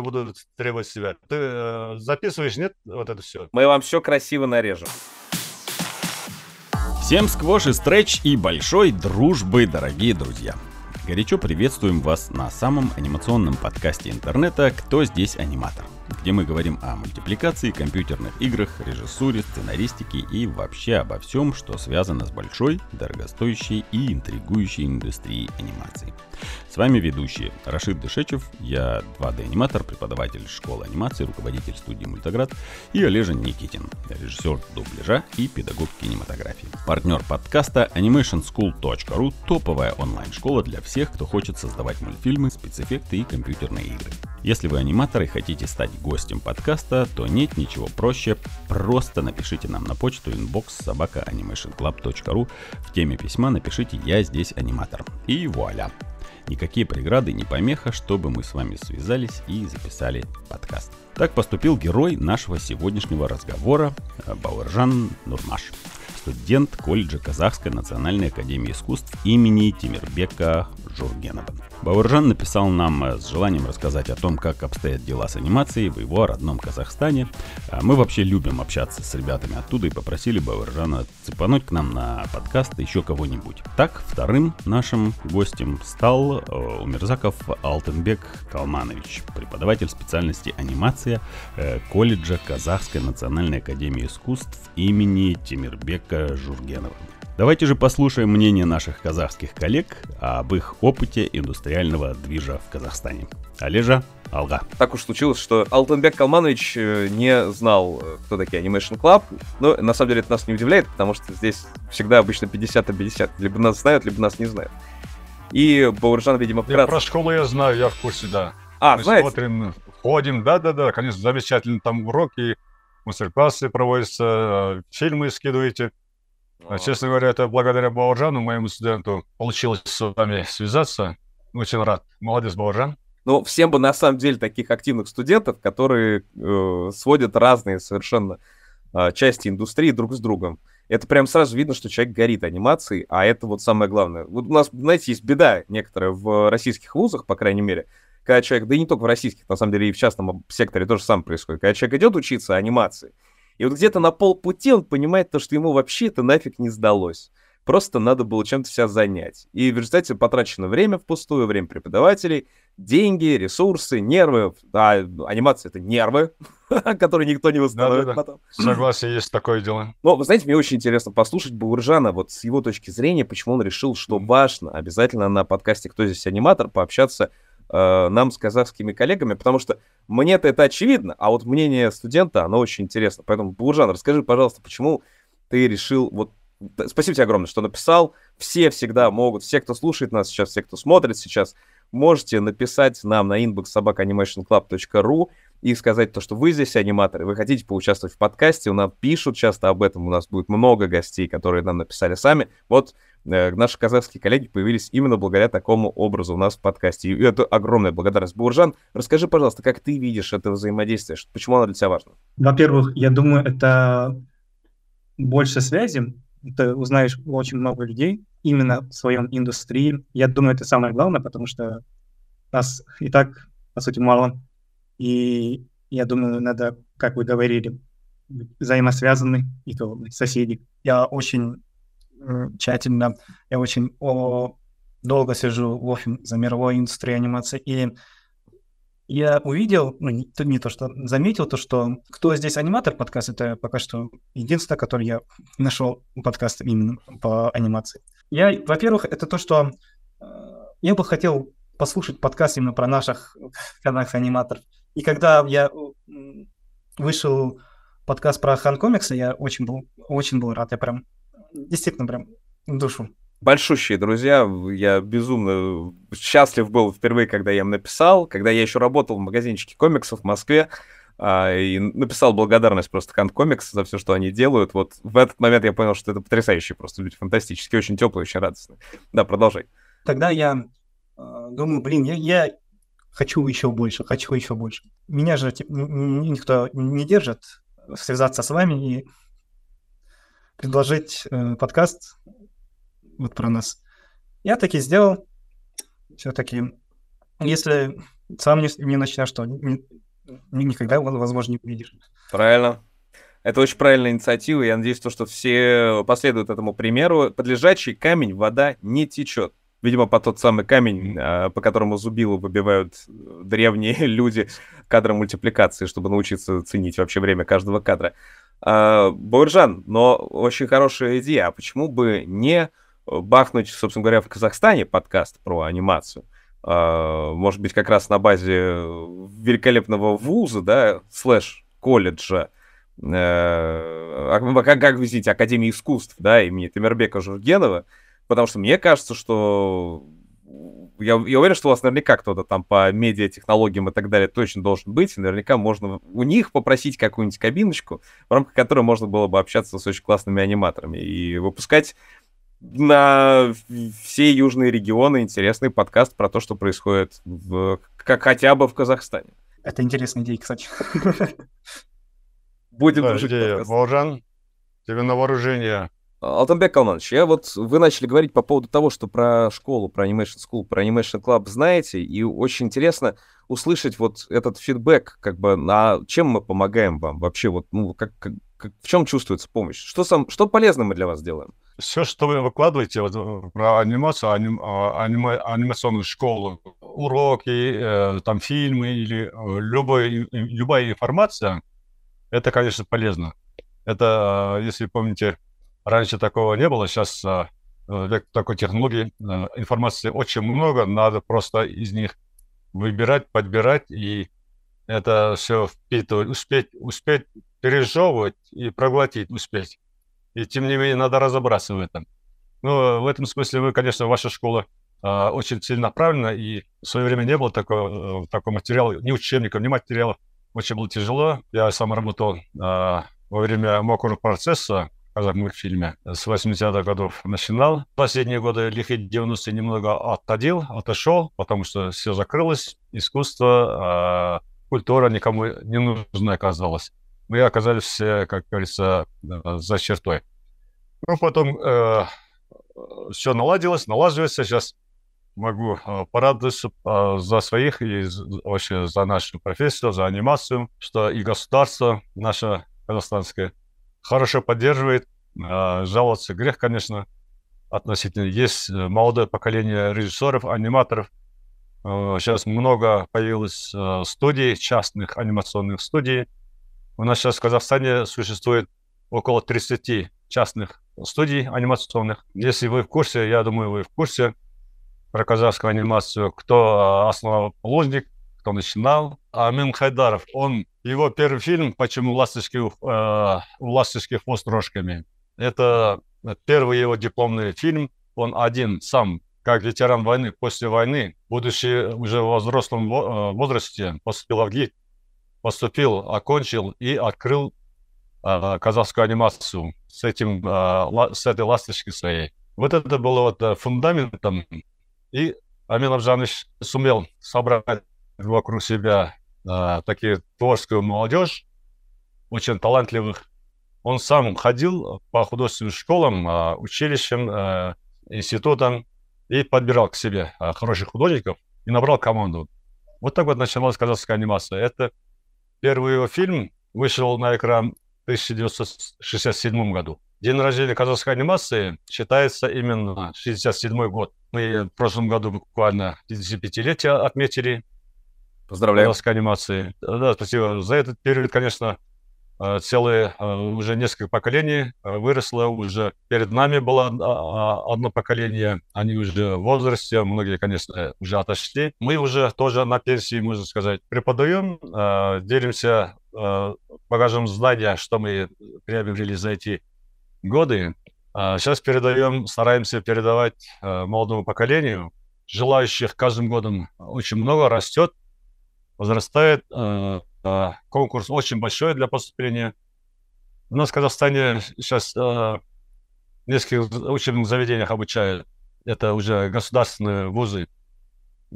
будут требовать себя. Ты э, записываешь, нет, вот это все? Мы вам все красиво нарежем. Всем сквош и стретч и большой дружбы, дорогие друзья. Горячо приветствуем вас на самом анимационном подкасте интернета «Кто здесь аниматор?», где мы говорим о мультипликации, компьютерных играх, режиссуре, сценаристике и вообще обо всем, что связано с большой, дорогостоящей и интригующей индустрией анимации. С вами ведущий Рашид Дышечев, я 2D-аниматор, преподаватель школы анимации, руководитель студии Мультоград, и Олежа Никитин, режиссер дубляжа и педагог кинематографии. Партнер подкаста animationschool.ru – топовая онлайн-школа для всех, кто хочет создавать мультфильмы, спецэффекты и компьютерные игры. Если вы аниматор и хотите стать гостем подкаста, то нет ничего проще, просто напишите нам на почту inbox собака animationclub.ru в теме письма напишите «Я здесь аниматор» и вуаля! Никакие преграды не помеха, чтобы мы с вами связались и записали подкаст. Так поступил герой нашего сегодняшнего разговора Бауэржан Нурмаш студент колледжа Казахской национальной академии искусств имени Тимирбека Жургенова. Бауэржан написал нам э, с желанием рассказать о том, как обстоят дела с анимацией в его родном Казахстане. А мы вообще любим общаться с ребятами оттуда и попросили Бауэржана цепануть к нам на подкаст еще кого-нибудь. Так, вторым нашим гостем стал э, Умерзаков Алтенбек Калманович, преподаватель специальности анимация э, колледжа Казахской национальной академии искусств имени Тимирбека Жургенова. Давайте же послушаем мнение наших казахских коллег об их опыте индустриального движа в Казахстане. Олежа, Алга. Так уж случилось, что Алтенбек Калманович э, не знал, э, кто такие Animation Club. Но на самом деле это нас не удивляет, потому что здесь всегда обычно 50 на 50. Либо нас знают, либо нас не знают. И Бауржан, видимо, вкратце... Я про школу я знаю, я в курсе, да. А, Мы знаете? смотрим, ходим, да-да-да, конечно, замечательно. Там уроки, мастер-классы проводятся, э, фильмы скидываете. А, честно говоря, это благодаря Бауджану, моему студенту, получилось с вами связаться. Очень рад. Молодец, Бауджан. Ну, всем бы на самом деле таких активных студентов, которые э, сводят разные совершенно э, части индустрии друг с другом. Это прям сразу видно, что человек горит анимацией, а это вот самое главное. Вот у нас, знаете, есть беда некоторая в российских вузах, по крайней мере, когда человек, да и не только в российских, на самом деле и в частном секторе тоже самое происходит, когда человек идет учиться анимации, и вот где-то на полпути он понимает то, что ему вообще это нафиг не сдалось. Просто надо было чем-то себя занять. И в результате потрачено время впустую, время преподавателей, деньги, ресурсы, нервы. А анимация — это нервы, которые никто не восстановит да, да, да. потом. Согласен, есть такое дело. Но, вы знаете, мне очень интересно послушать Бауржана вот с его точки зрения, почему он решил, что важно обязательно на подкасте «Кто здесь аниматор» пообщаться э, нам с казахскими коллегами, потому что мне-то это очевидно, а вот мнение студента, оно очень интересно. Поэтому, Буржан, расскажи, пожалуйста, почему ты решил вот Спасибо тебе огромное, что написал. Все всегда могут, все, кто слушает нас сейчас, все, кто смотрит сейчас, можете написать нам на inbox собакаanimationclub.ru и сказать то, что вы здесь аниматоры, вы хотите поучаствовать в подкасте, у нас пишут часто об этом, у нас будет много гостей, которые нам написали сами. Вот Э, наши казахские коллеги появились именно благодаря такому образу у нас в подкасте. И это огромная благодарность. Буржан, расскажи, пожалуйста, как ты видишь это взаимодействие? Почему оно для тебя важно? Во-первых, я думаю, это больше связи. Ты узнаешь очень много людей именно в своем индустрии. Я думаю, это самое главное, потому что нас и так, по сути, мало. И я думаю, надо, как вы говорили, взаимосвязаны, и соседи. Я очень тщательно. Я очень о, долго сижу в офисе за мировой индустрией анимации. И я увидел, ну, не, не то, что заметил, то, что кто здесь аниматор подкаст, это пока что единственное, который я нашел подкаст именно по анимации. Я, во-первых, это то, что э, я бы хотел послушать подкаст именно про наших канадских аниматоров. И когда я вышел подкаст про Хан Комикса, я очень был, очень был рад. Я прям действительно прям душу. Большущие друзья, я безумно счастлив был впервые, когда я им написал, когда я еще работал в магазинчике комиксов в Москве, а, и написал благодарность просто Кант Комикс за все, что они делают. Вот в этот момент я понял, что это потрясающие просто люди, фантастические, очень теплые, очень радостные. Да, продолжай. Тогда я э, думаю, блин, я, я хочу еще больше, хочу еще больше. Меня же типа, никто не держит связаться с вами и предложить э, подкаст вот про нас. Я таки сделал. Все-таки, если сам не, не начнешь, что ни- ни- никогда, возможно, не увидишь. Правильно. Это очень правильная инициатива. Я надеюсь, то, что все последуют этому примеру. Под лежачий камень вода не течет. Видимо, по тот самый камень, а, по которому зубилу выбивают древние люди кадра мультипликации, чтобы научиться ценить вообще время каждого кадра. А, Бауржан, но очень хорошая идея. А почему бы не бахнуть, собственно говоря, в Казахстане подкаст про анимацию? А, может быть, как раз на базе великолепного вуза, да, слэш колледжа, э, а, как, как видите, Академии искусств, да, имени Тамербека Жургенова, потому что мне кажется, что я, я уверен, что у вас наверняка кто-то там по медиатехнологиям и так далее точно должен быть. И наверняка можно у них попросить какую-нибудь кабиночку, в рамках которой можно было бы общаться с очень классными аниматорами и выпускать на все южные регионы интересный подкаст про то, что происходит в, как хотя бы в Казахстане. Это интересная идея, кстати. Будем Подожди, Бауржан, тебе на вооружение. Алтанбек Калманович, я вот, вы начали говорить по поводу того, что про школу, про Animation School, про Animation Club знаете, и очень интересно услышать вот этот фидбэк, как бы, на чем мы помогаем вам вообще, вот, ну, как, как, в чем чувствуется помощь? Что, сам, что полезно мы для вас делаем? Все, что вы выкладываете вот, про анимацию, аним, а, аниме, анимационную школу, уроки, э, там фильмы или э, любой, любая информация, это, конечно, полезно. Это, э, если помните, раньше такого не было, сейчас э, век такой технологии, э, информации очень много, надо просто из них выбирать, подбирать, и это все впитывать, успеть, успеть пережевывать и проглотить, успеть. И тем не менее надо разобраться в этом. Ну, в этом смысле вы, конечно, ваша школа э, очень целенаправлена, и в свое время не было такого, э, такого материала, ни учебников, ни материалов. Очень было тяжело. Я сам работал э, во время мокрого процесса в мультфильме с 80-х годов начинал. Последние годы лихие 90-е немного отходил, отошел, потому что все закрылось, искусство, э, культура никому не нужна оказалась мы оказались все, как говорится, за чертой. Ну, потом э, все наладилось, налаживается. Сейчас могу э, порадоваться э, за своих и вообще за нашу профессию, за анимацию, что и государство наше казахстанское хорошо поддерживает. Э, жаловаться грех, конечно, относительно. Есть э, молодое поколение режиссеров, аниматоров. Э, сейчас много появилось э, студий, частных анимационных студий, у нас сейчас в Казахстане существует около 30 частных студий анимационных. Если вы в курсе, я думаю, вы в курсе про казахскую анимацию, кто а, основоположник, кто начинал. Амин Хайдаров, он, его первый фильм «Почему ласточки, э, ласточки хвост рожками». Это первый его дипломный фильм. Он один сам, как ветеран войны, после войны, будучи уже в взрослом э, возрасте, поступил в ГИК, поступил, окончил и открыл э, казахскую анимацию с, этим, э, с этой ласточкой своей. Вот это было вот э, фундаментом. И Амин Абжанович сумел собрать вокруг себя э, такие творческую молодежь, очень талантливых. Он сам ходил по художественным школам, э, училищам, э, институтам и подбирал к себе э, хороших художников и набрал команду. Вот так вот началась казахская анимация. Это Первый его фильм вышел на экран в 1967 году. День рождения казахской анимации считается именно 67 год. Мы в прошлом году буквально 55-летие отметили. Поздравляю. Казахской анимации. Да, спасибо. За этот период, конечно, Э, целые э, уже несколько поколений э, выросло уже. Перед нами было а, одно поколение, они уже в возрасте, многие, конечно, уже отошли. Мы уже тоже на пенсии, можно сказать, преподаем, делимся багажем знания, что мы приобрели за эти годы. Сейчас передаем, стараемся передавать молодому поколению. Желающих каждым годом очень много растет, возрастает а, конкурс очень большой для поступления. У нас в Казахстане сейчас в нескольких учебных заведениях обучают. Это уже государственные вузы.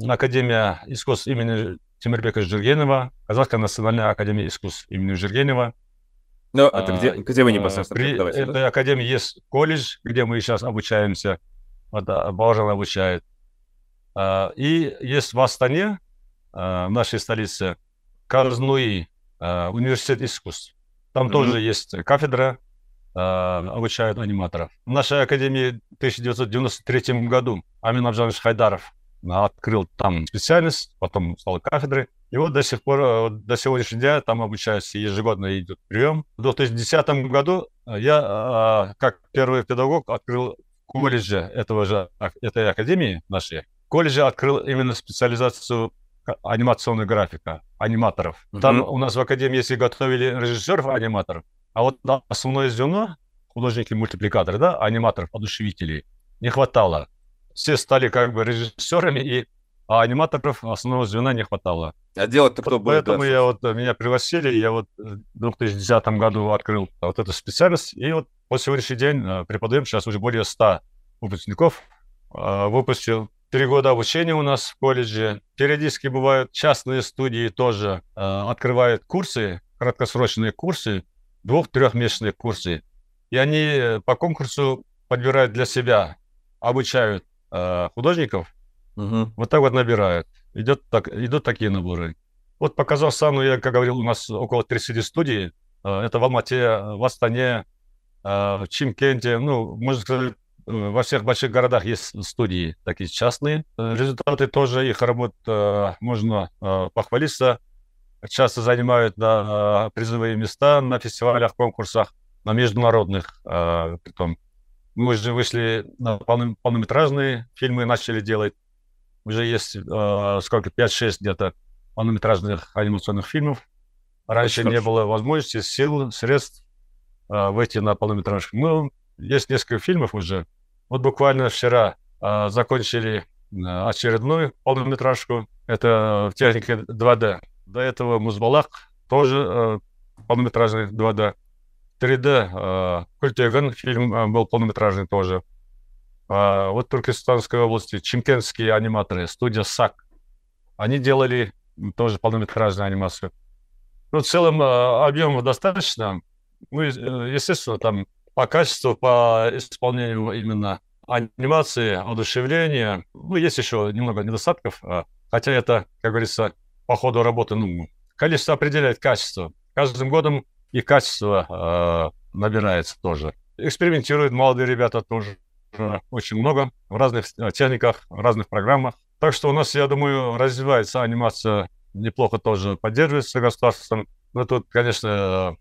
Академия искусств имени Тимирбека Жиргенова, Казахская национальная академия искусств имени Жиргенова. Ну, это где, где вы непосредственно При этой да? академии есть колледж, где мы сейчас обучаемся. Вот, Баужан обучает. И есть в Астане в нашей столице, Карзнуи, университет искусств. Там mm-hmm. тоже есть кафедра, обучают аниматоров. В нашей академии в 1993 году Амин Абжанович Хайдаров открыл там специальность, потом стал кафедрой. И вот до сих пор, э, до сегодняшнего дня там обучаются, ежегодно идет прием. В 2010 году э, я, э, как первый педагог, открыл колледже этого же, этой академии нашей, колледже открыл именно специализацию анимационная графика, аниматоров. Uh-huh. Там у нас в академии, если готовили режиссеров-аниматоров, а вот основное звено, художники-мультипликаторы, да, аниматоров, одушевителей, не хватало. Все стали как бы режиссерами, и а аниматоров основного звена не хватало. А делать-то кто будет? Поэтому да, я вот, меня пригласили, я вот в 2010 году открыл вот эту специальность, и вот по сегодняшний день э, преподаем сейчас уже более 100 выпускников. Э, выпустил три года обучения у нас в колледже. Периодически бывают частные студии тоже э, открывают курсы, краткосрочные курсы, двух-трехмесячные курсы. И они по конкурсу подбирают для себя, обучают художников, угу. вот так вот набирают идет так, идут такие наборы. Вот по Казахстану, я, как говорил, у нас около 30 студий. Э, это в Алмате, в Астане, э, в Чимкенте, ну, можно сказать, э, во всех больших городах есть студии такие частные. Результаты тоже их работ можно похвалиться. Часто занимают да, призовые места на фестивалях, конкурсах, на международных. Притом. Мы уже вышли на полнометражные фильмы, начали делать уже есть э, сколько, 5-6 где-то полнометражных анимационных фильмов. Раньше не было возможности, сил, средств э, выйти на полнометражку. Ну, есть несколько фильмов уже. Вот буквально вчера э, закончили э, очередную полнометражку. Это в технике 2D. До этого Музбалак тоже э, полнометражный 2D. 3D э, Культеган фильм э, был полнометражный тоже. А, вот в Туркестанской области чемкенские аниматоры, студия САК, они делали тоже полнометражную анимацию. Ну, в целом а, объема достаточно. Ну, э, естественно, там по качеству, по исполнению именно анимации, одушевления, ну, есть еще немного недостатков, а, хотя это, как говорится, по ходу работы, ну, количество определяет качество. Каждым годом и качество э, набирается тоже. Экспериментируют молодые ребята тоже очень много в разных техниках, в разных программах. Так что у нас, я думаю, развивается анимация неплохо тоже поддерживается государством. Но тут, конечно,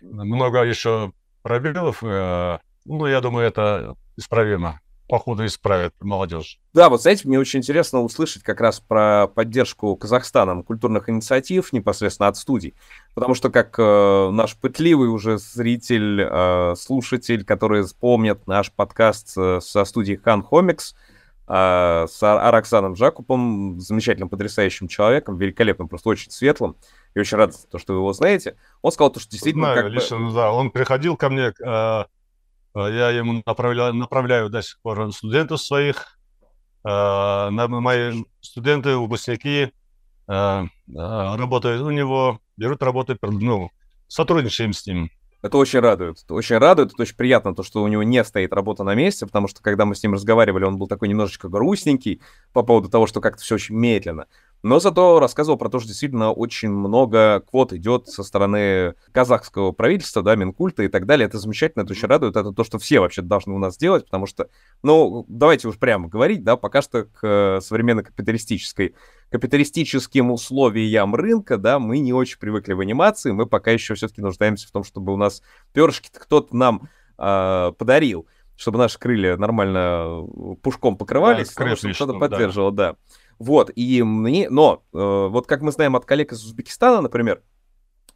много еще пробелов. Э, ну, я думаю, это исправимо походу исправит молодежь. Да, вот знаете, мне очень интересно услышать как раз про поддержку Казахстаном культурных инициатив непосредственно от студий. Потому что как э, наш пытливый уже зритель, э, слушатель, который вспомнит наш подкаст э, со студией Хан Хомикс, э, с Араксаном Жакупом, замечательным, потрясающим человеком, великолепным, просто очень светлым. И очень рад, то, что вы его знаете. Он сказал, то, что действительно... Знаю, как лично, бы... да. Он приходил ко мне э, Э, я ему направляю, направляю до сих пор студентов своих. Э, мои студенты, выпускники э, работают у него, берут работу, ну, сотрудничаем с ним. Это очень радует. Это очень радует, это очень приятно, то, что у него не стоит работа на месте, потому что, когда мы с ним разговаривали, он был такой немножечко грустненький по поводу того, что как-то все очень медленно. Но зато рассказывал про то, что действительно очень много квот идет со стороны казахского правительства, да, Минкульта и так далее. Это замечательно, это очень радует. Это то, что все вообще должны у нас сделать, потому что, ну, давайте уж прямо говорить, да, пока что к современной капиталистической капиталистическим условиям рынка, да, мы не очень привыкли в анимации, мы пока еще все-таки нуждаемся в том, чтобы у нас перышки кто-то нам э, подарил, чтобы наши крылья нормально пушком покрывались, да, чтобы кто-то поддерживал, да. да. Вот, и мне, но, э, вот как мы знаем от коллег из Узбекистана, например,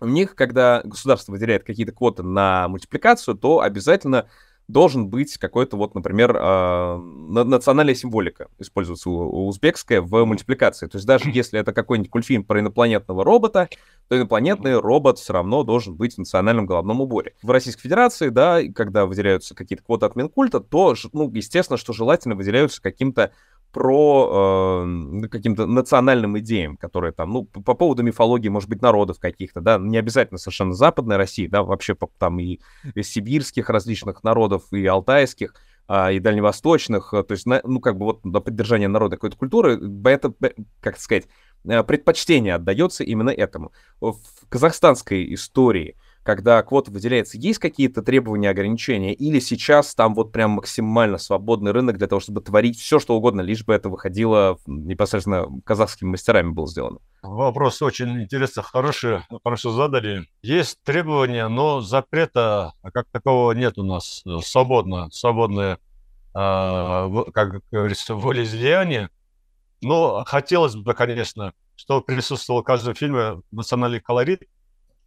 у них, когда государство выделяет какие-то квоты на мультипликацию, то обязательно должен быть какой-то вот, например, э, национальная символика используется у, узбекская в мультипликации. То есть даже если это какой-нибудь мультфильм про инопланетного робота, то инопланетный робот все равно должен быть в национальном головном уборе. В Российской Федерации, да, когда выделяются какие-то квоты от Минкульта, то, ну, естественно, что желательно выделяются каким-то про э, каким-то национальным идеям, которые там, ну, по, по поводу мифологии, может быть, народов каких-то, да, не обязательно совершенно Западной России, да, вообще там и, и сибирских различных народов, и алтайских, а, и дальневосточных, то есть, на, ну, как бы вот до поддержания народа какой-то культуры, это, как сказать, э, предпочтение отдается именно этому. В казахстанской истории когда квота выделяется, есть какие-то требования, ограничения? Или сейчас там вот прям максимально свободный рынок для того, чтобы творить все, что угодно, лишь бы это выходило непосредственно казахскими мастерами было сделано? Вопрос очень интересный, хороший, хорошо задали. Есть требования, но запрета как такового нет у нас. Свободно, свободное, э, как говорится, волеизлияние. Но хотелось бы, конечно, чтобы присутствовал в каждом фильме национальный колорит,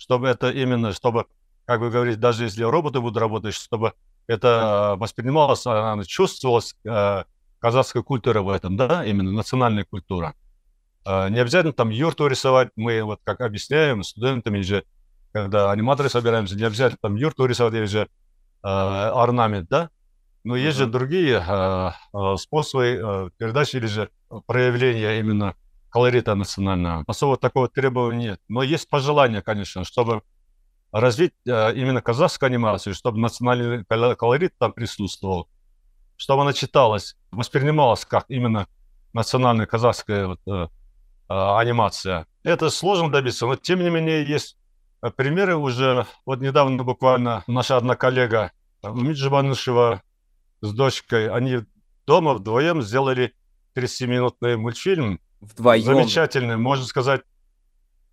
чтобы это именно, чтобы, как вы говорите, даже если роботы будут работать, чтобы это воспринималось, она чувствовалась э, казахская культура в этом, да, именно национальная культура. Э, не обязательно там юрту рисовать, мы вот как объясняем студентам или же, когда аниматоры собираемся, не обязательно там юрту рисовать или же э, орнамент, да, но есть же другие э, э, способы э, передачи или же проявления именно колорита национального. Особо такого требования нет. Но есть пожелание, конечно, чтобы развить э, именно казахскую анимацию, чтобы национальный колорит там присутствовал, чтобы она читалась, воспринималась как именно национальная казахская вот, э, э, анимация. Это сложно добиться, но тем не менее есть э, примеры уже. Вот недавно буквально наша одна коллега Умид Жибанышева с дочкой, они дома вдвоем сделали 30-минутный мультфильм Вдвоем. Замечательный, можно сказать.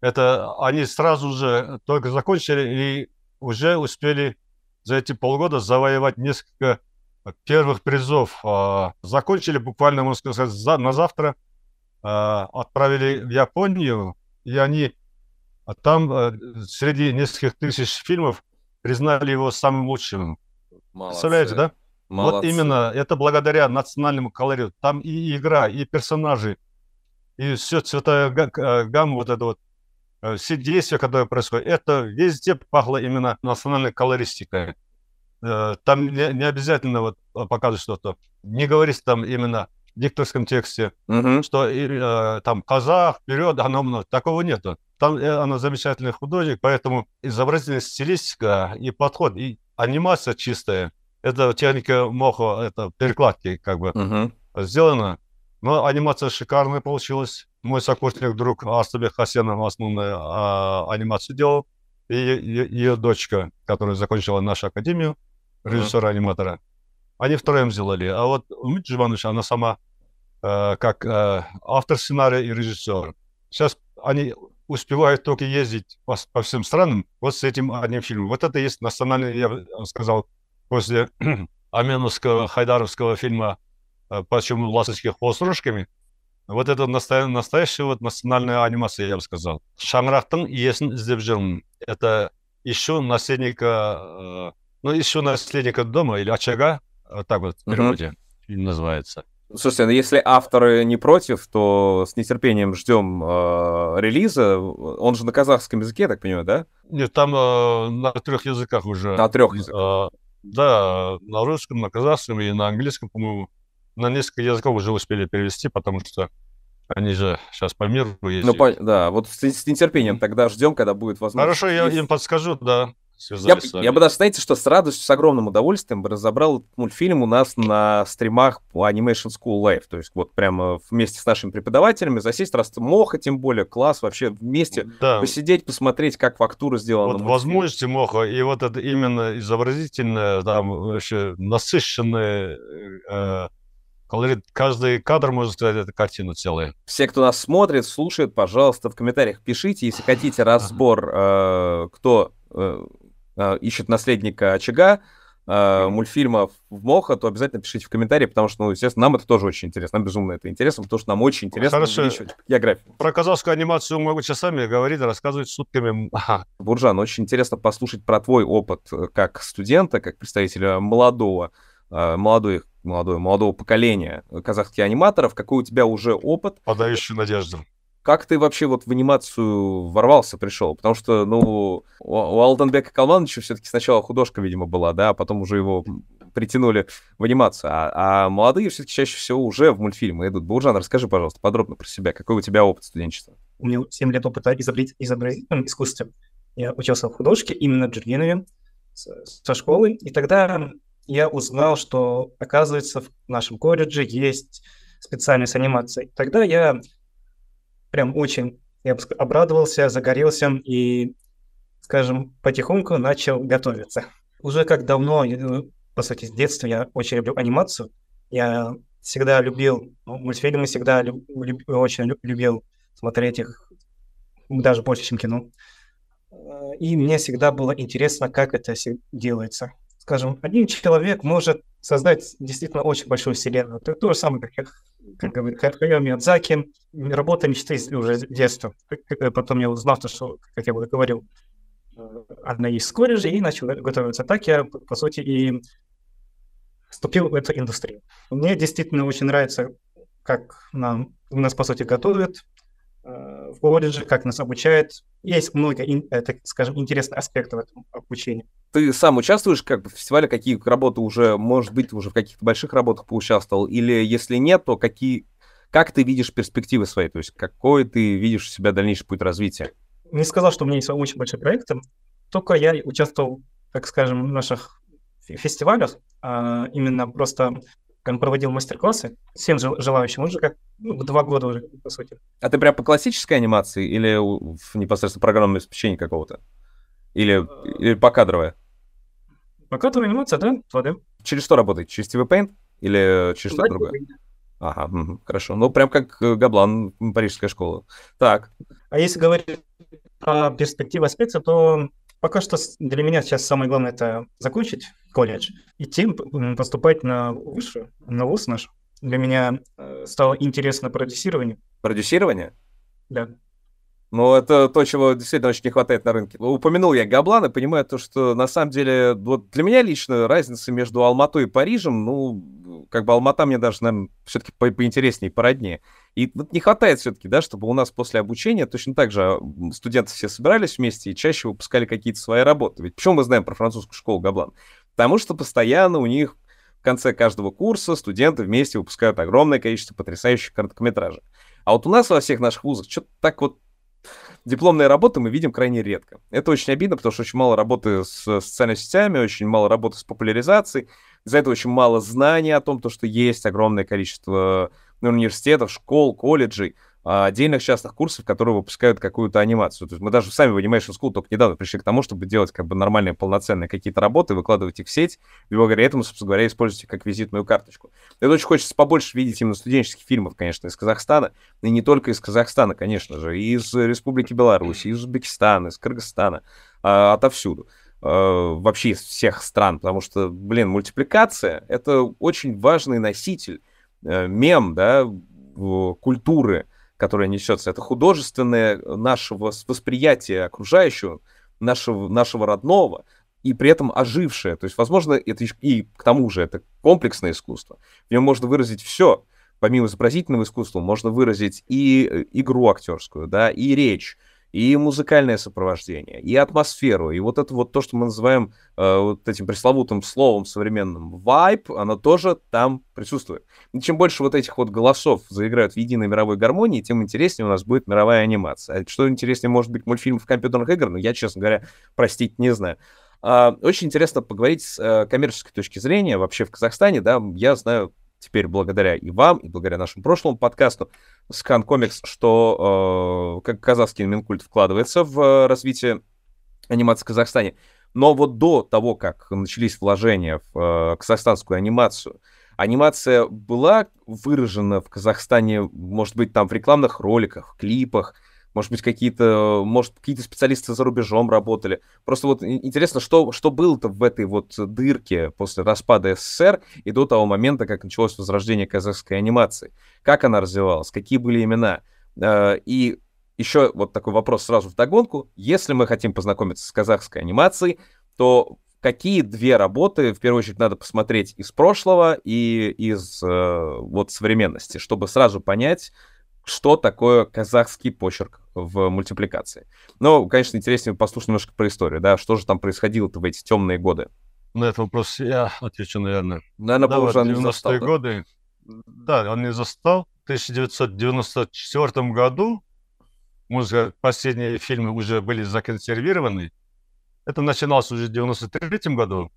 Это они сразу же только закончили и уже успели за эти полгода завоевать несколько первых призов. А, закончили буквально, можно сказать, за, на завтра. А, отправили в Японию, и они а там среди нескольких тысяч фильмов признали его самым лучшим. Молодцы. Представляете, да? Молодцы. Вот именно это благодаря национальному колориту. Там и игра, и персонажи, и все цветовая э, гамма, вот это вот, э, все действия, которые происходят, это везде пахло именно национальной колористикой. Э, там не, не обязательно вот показывать что-то. Не говорить там именно в дикторском тексте, uh-huh. что э, там казах, вперед, оно много. Такого нету. Там она замечательный художник, поэтому изобразительная стилистика и подход, и анимация чистая. Это техника мохо, это перекладки как бы uh-huh. сделано. Но анимация шикарная получилась. Мой сокурсник, друг Астабек Хасенов основную а, анимацию делал. И ее дочка, которая закончила нашу академию, режиссера-аниматора, они втроем сделали. А вот Умит Живанович, она сама э, как э, автор сценария и режиссер. Сейчас они успевают только ездить по, по всем странам вот с этим одним фильмом. Вот это есть национальный, я бы сказал, после Аменовского, Хайдаровского фильма почему ласточки хвост рожками. Вот это настоя... настоящая вот национальная анимация, я бы сказал. Шаңырақтың иесін іздеп жүрмін. Это еще наследника, э, ну, еще наследника дома или очага, так вот в переводе uh-huh. фильм называется. Слушайте, ну если авторы не против, то с нетерпением ждем э, релиза. Он же на казахском языке, я так понимаю, да? Нет, там э, на трех языках уже. На трех языках. Э, да, на русском, на казахском и на английском, по-моему на несколько языков уже успели перевести, потому что они же сейчас по миру ездят. Ну, по... да, вот с, с нетерпением тогда ждем, когда будет возможность. Хорошо, я им подскажу, да. Я, я бы даже, знаете, что с радостью, с огромным удовольствием бы разобрал мультфильм у нас на стримах по Animation School Live. То есть вот прямо вместе с нашими преподавателями засесть, раз Моха, тем более, класс, вообще вместе да. посидеть, посмотреть, как фактура сделана. Вот возможности Моха, и вот это именно изобразительное, там вообще насыщенное э, Колорит, каждый кадр, можно сказать, это картина целая. Все, кто нас смотрит, слушает, пожалуйста, в комментариях пишите, если хотите разбор, э, кто э, э, ищет наследника очага, э, мультфильмов в Моха, то обязательно пишите в комментарии, потому что, ну, естественно, нам это тоже очень интересно. Нам безумно это интересно, потому что нам очень интересно Хорошо. увеличивать географию. Про казахскую анимацию могу часами говорить, рассказывать сутками. Буржан, очень интересно послушать про твой опыт как студента, как представителя молодого, молодой молодое, молодого поколения казахских аниматоров, какой у тебя уже опыт. Подающий надежду. Как ты вообще вот в анимацию ворвался, пришел? Потому что, ну, у, у Алтанбека Калмановича все-таки сначала художка, видимо, была, да, а потом уже его притянули в анимацию. А, а молодые все-таки чаще всего уже в мультфильмы идут. Буржан, расскажи, пожалуйста, подробно про себя. Какой у тебя опыт студенчества? У меня 7 лет опыта изобрет... изобразительном искусстве. Я учился в художке именно в Джергенове со школы. И тогда я узнал, что, оказывается, в нашем колледже есть специальность анимации. Тогда я прям очень, я обрадовался, загорелся и, скажем, потихоньку начал готовиться. Уже как давно, э, по сути, с детства я очень люблю анимацию. Я всегда любил ну, мультфильмы, всегда люб, люб, очень любил смотреть их даже больше, чем кино. Э, и мне всегда было интересно, как это делается. Скажем, один человек может создать действительно очень большую вселенную. Это то же самое, как, как говорит Хаяо Миядзаки. Работа мечты уже с детства. Потом я узнал, что, как я уже говорил, э, она есть колледже, и начал готовиться. Так я, по сути, и вступил в эту индустрию. Мне действительно очень нравится, как нам, нас, по сути, готовят, Э, в колледже, как нас обучают. Есть много, э, так скажем, интересных аспектов этого обучения. Ты сам участвуешь как бы в фестивале, какие работы уже, может быть, уже в каких-то больших работах поучаствовал, или если нет, то какие, как ты видишь перспективы свои, то есть какой ты видишь у себя дальнейший путь развития? Не сказал, что у меня есть очень большой проект, только я участвовал, так скажем, в наших фестивалях, а именно просто он проводил мастер-классы всем желающим, уже как ну, два года уже, по сути. А ты прям по классической анимации или в непосредственно программном обеспечении какого-то? Или, или по кадровой? По кадровой анимация, да, 2D. Через что работает? Через TV Paint или через что-то другое? Ага, угу, хорошо. Ну, прям как э, Габлан, парижская школа. Так. А если говорить про перспективы аспекта, то Пока что для меня сейчас самое главное это закончить колледж, идти поступать на высшую, на вуз наш. Для меня э, стало интересно продюсирование. Продюсирование? Да. Ну, это то, чего действительно очень не хватает на рынке. Упомянул я Габлана, понимаю то, что на самом деле, вот для меня лично разница между Алматой и Парижем, ну, как бы Алмата мне даже, наверное, все-таки по поинтереснее, породнее. И вот не хватает все-таки, да, чтобы у нас после обучения точно так же студенты все собирались вместе и чаще выпускали какие-то свои работы. Ведь почему мы знаем про французскую школу Габлан? Потому что постоянно у них в конце каждого курса студенты вместе выпускают огромное количество потрясающих короткометражек. А вот у нас во всех наших вузах что-то так вот дипломные работы мы видим крайне редко. Это очень обидно, потому что очень мало работы с социальными сетями, очень мало работы с популяризацией. Из-за этого очень мало знаний о том, то, что есть огромное количество университетов, школ, колледжей, а, отдельных частных курсов, которые выпускают какую-то анимацию. То есть мы даже сами в Animation School только недавно пришли к тому, чтобы делать как бы нормальные, полноценные какие-то работы, выкладывать их в сеть, и благодаря этому, собственно говоря, использовать их как визитную карточку. Это очень хочется побольше видеть именно студенческих фильмов, конечно, из Казахстана, и не только из Казахстана, конечно же, и из Республики Беларусь, из Узбекистана, из Кыргызстана, а, отовсюду вообще из всех стран, потому что, блин, мультипликация — это очень важный носитель Э, мем, да, культуры, которая несется. Это художественное нашего восприятия окружающего, нашего, нашего родного, и при этом ожившее. То есть, возможно, это и к тому же это комплексное искусство. В нем можно выразить все. Помимо изобразительного искусства можно выразить и э, игру актерскую, да, и речь, и музыкальное сопровождение, и атмосферу, и вот это вот то, что мы называем э, вот этим пресловутым словом современным вайп, оно тоже там присутствует. И чем больше вот этих вот голосов заиграют в единой мировой гармонии, тем интереснее у нас будет мировая анимация. А что интереснее может быть мультфильмов компьютерных игр, ну, я, честно говоря, простить не знаю. А, очень интересно поговорить с э, коммерческой точки зрения вообще в Казахстане, да, я знаю теперь благодаря и вам, и благодаря нашему прошлому подкасту Scan Comics, что э, как казахский Минкульт вкладывается в э, развитие анимации в Казахстане. Но вот до того, как начались вложения в э, казахстанскую анимацию, анимация была выражена в Казахстане, может быть, там в рекламных роликах, клипах, может быть, какие-то, может, какие-то специалисты за рубежом работали. Просто вот интересно, что, что было-то в этой вот дырке после распада СССР и до того момента, как началось возрождение казахской анимации. Как она развивалась, какие были имена. А, и еще вот такой вопрос сразу в догонку. Если мы хотим познакомиться с казахской анимацией, то какие две работы, в первую очередь, надо посмотреть из прошлого и из э, вот современности, чтобы сразу понять, что такое казахский почерк в мультипликации. Но, конечно, интереснее послушать немножко про историю, да, что же там происходило-то в эти темные годы. На этот вопрос я отвечу, наверное. Наверное, да, вот 90-е да? годы. Да, он не застал. В 1994 году музыка, последние фильмы уже были законсервированы. Это начиналось уже в 93 году.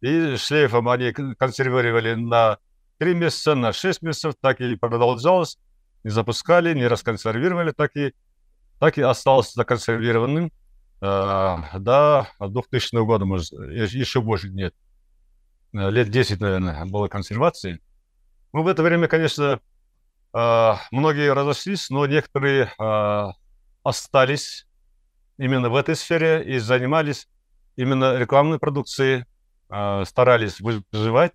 И шлейфом они консервировали на 3 месяца, на 6 месяцев, так и продолжалось не запускали, не расконсервировали, так и, так и осталось законсервированным э, до 2000 года, может, еще больше нет. Э, лет 10, наверное, было консервации. Ну, в это время, конечно, э, многие разошлись, но некоторые э, остались именно в этой сфере и занимались именно рекламной продукцией, э, старались выживать,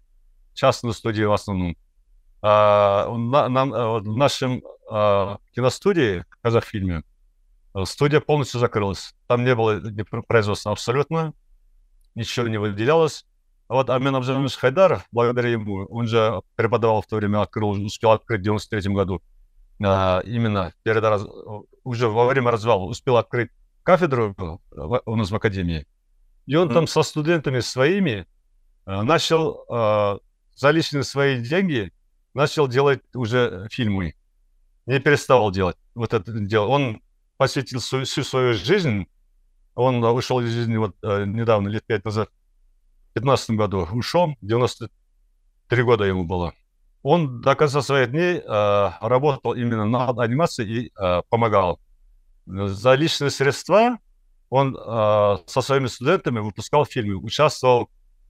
частные студии в основном. А, на, на, в нашем а, киностудии, Казахфильме, студия полностью закрылась. Там не было производства абсолютно, ничего не выделялось. А вот Амин Абзамович Хайдаров, благодаря ему, он же преподавал в то время, открыл, успел открыть в 93 году, а, именно перед раз, уже во время развала успел открыть кафедру у нас в академии. И он mm. там со студентами своими начал а, за личные свои деньги начал делать уже фильмы. Не переставал делать вот это дело. Он посвятил всю, всю свою жизнь. Он вышел из жизни вот э, недавно, лет пять назад, в 15 году ушел, 93 года ему было. Он до конца своих дней э, работал именно над анимацией и э, помогал. За личные средства он э, со своими студентами выпускал фильмы, участвовал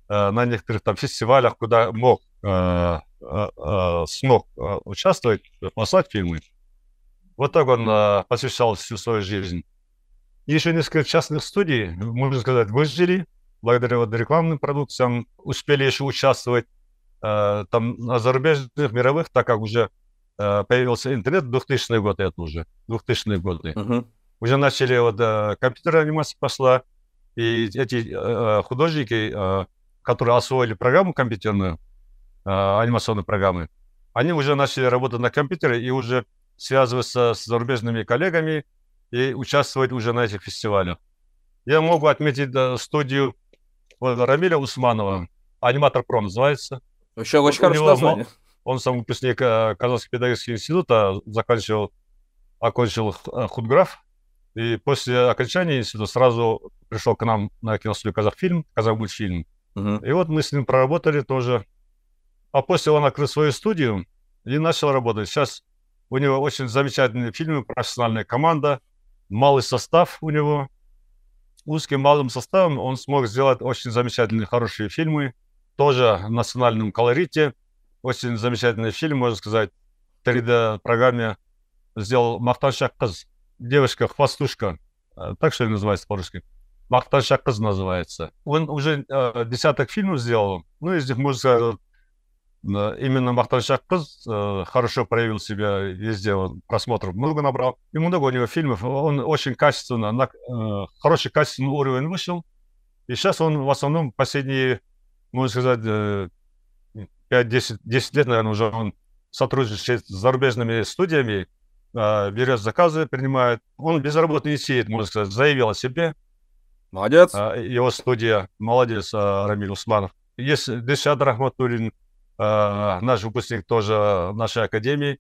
э, на некоторых там фестивалях, куда мог. Э, Э, э, смог э, участвовать, послать фильмы. Вот так он посвящал всю свою жизнь. И еще несколько частных студий, можно сказать, выжили благодаря вот рекламным продукциям, успели еще участвовать там на зарубежных, мировых, так как уже появился интернет, 2000-е годы это уже, 2000-е годы. Uh-huh. Уже начали, вот компьютерная анимация пошла, и эти художники, которые освоили программу компьютерную, э, анимационной программы, они уже начали работать на компьютере и уже связываться с зарубежными коллегами и участвовать уже на этих фестивалях. Я могу отметить студию вот, Рамиля Усманова, аниматор ПРО называется. Еще очень хорошее название. Он сам выпускник э, Казанского педагогического института, заканчивал, окончил э, худграф, и после окончания института сразу пришел к нам на киностудию «Казахфильм», «Казахмультфильм». Угу. И вот мы с ним проработали тоже а после он открыл свою студию и начал работать. Сейчас у него очень замечательные фильмы, профессиональная команда, малый состав у него. Узким малым составом он смог сделать очень замечательные, хорошие фильмы, тоже в национальном колорите. Очень замечательный фильм, можно сказать, в 3D-программе сделал Махтаншак Кыз, девушка-хвостушка, э, так что ли называется по-русски. Махтаншак Кыз называется. Он уже э, десяток фильмов сделал, ну, из них, можно сказать, именно Махтаншах Кыз э, хорошо проявил себя везде, он просмотров много набрал. И много у него фильмов, он очень качественно, на э, хороший качественный уровень вышел. И сейчас он в основном последние, можно сказать, э, 5-10 10 лет, наверное, уже он сотрудничает с зарубежными студиями, э, берет заказы, принимает. Он без работы не сидит, можно сказать, заявил о себе. Молодец. Э, его студия, молодец, э, Рамиль Усманов. Есть Дешад Рахматуллин, Э, наш выпускник тоже нашей академии.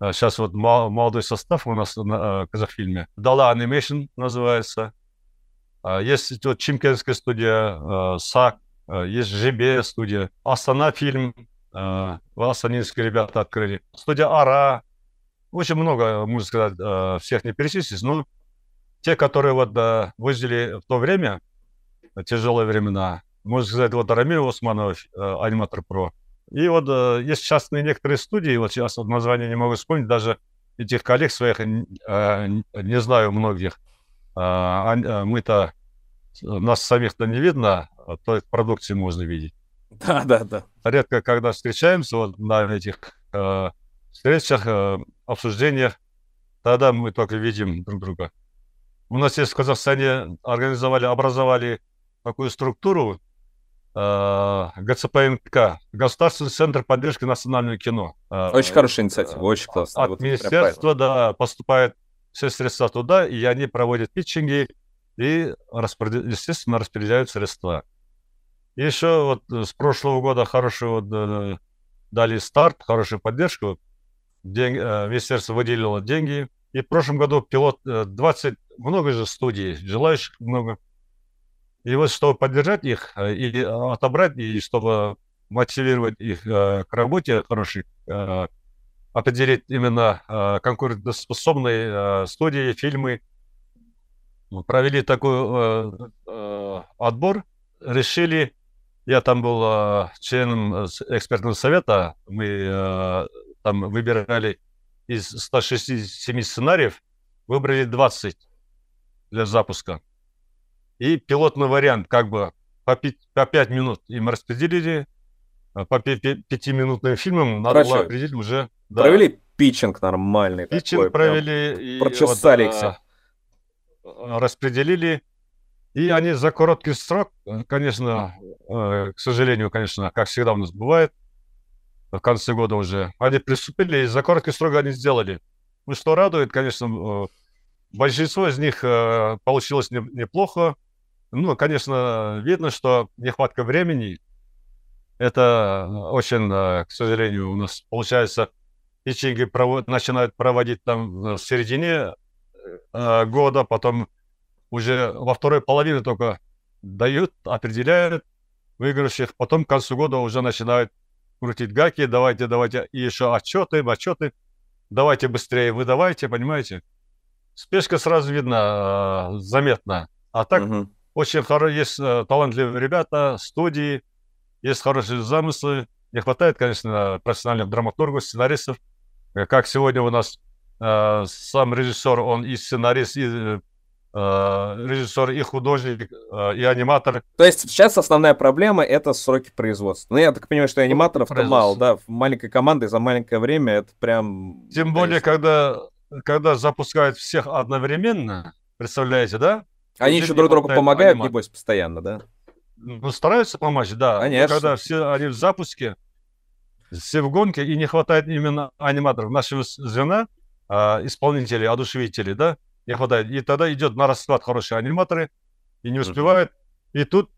Сейчас э, вот молодой состав у нас на э, Казахфильме. Дала Animation называется. Есть вот Чимкенская студия, САК, есть ЖБ студия, Астана фильм, астанинские ребята открыли. Студия Ара. Очень много, можно сказать, всех не перечислить, но те, которые вот выжили в то время, тяжелые времена, можно сказать, вот Рамиль Османов, аниматор ПРО, и вот э, есть частные некоторые студии, вот сейчас вот название не могу вспомнить, даже этих коллег своих э, не знаю многих. А, а, мы-то, нас самих-то не видно, а то продукции можно видеть. Да, да, да. Редко, когда встречаемся вот на этих э, встречах, э, обсуждениях, тогда мы только видим друг друга. У нас есть в Казахстане организовали, образовали такую структуру, Э, ГЦПНК, Государственный центр поддержки национального кино. Э, очень хорошая инициатива, очень классно. От вот министерства, да, поступают все средства туда, и они проводят питчинги и, распоряд... естественно, распределяют средства. И еще вот с прошлого года хороший вот дали старт, хорошую поддержку. День... Э, министерство выделило деньги. И в прошлом году пилот 20, много же студий, желающих много. И вот чтобы поддержать их э, и отобрать, и чтобы мотивировать их э, к работе хорошей, э, определить именно э, конкурентоспособные э, студии, фильмы. Мы провели такой э, э, отбор, решили, я там был э, членом экспертного совета, мы э, там выбирали из 167 сценариев, выбрали 20 для запуска. И пилотный вариант, как бы по 5, по 5 минут им распределили, а по 5-минутным фильмам надо было определить уже... Да. Провели питчинг нормальный. Питчинг такой, провели. И прочесали вот, их а, Распределили. И они за короткий срок, конечно, э, к сожалению, конечно, как всегда у нас бывает, в конце года уже, они приступили, и за короткий срок они сделали. Ну, что радует, конечно, э, большинство из них получилось неплохо. Ну, конечно, видно, что нехватка времени. Это очень, э, к сожалению, у нас получается, питчинги провод, начинают проводить там в середине года, потом уже во второй половине только дают, определяют выигравших, потом к концу года уже начинают крутить гаки, давайте, давайте, и еще отчеты, отчеты, давайте быстрее, вы давайте, понимаете? Спешка сразу видна, э, заметна. А так угу. Очень хорошо, есть э, талантливые ребята, студии, есть хорошие замыслы. Не хватает, конечно, профессиональных драматургов, сценаристов. Э, как сегодня у нас э, сам режиссер, он и сценарист, и Э, режиссер, и художник, э, и аниматор. То есть сейчас основная проблема это сроки производства. Ну, я так понимаю, что аниматоров-то мало, да, маленькой командой за маленькое время это прям... Тем более, когда, когда запускают всех одновременно, представляете, да? Они еще друг другу помогают, аниматор. небось, постоянно, да? Ну, стараются помочь, да. Конечно. Но когда все они в запуске, все в гонке, и не хватает именно аниматоров нашего звена, а, исполнителей, одушевителей, да, не хватает. И тогда идет на расклад хорошие аниматоры, и не успевают. И тут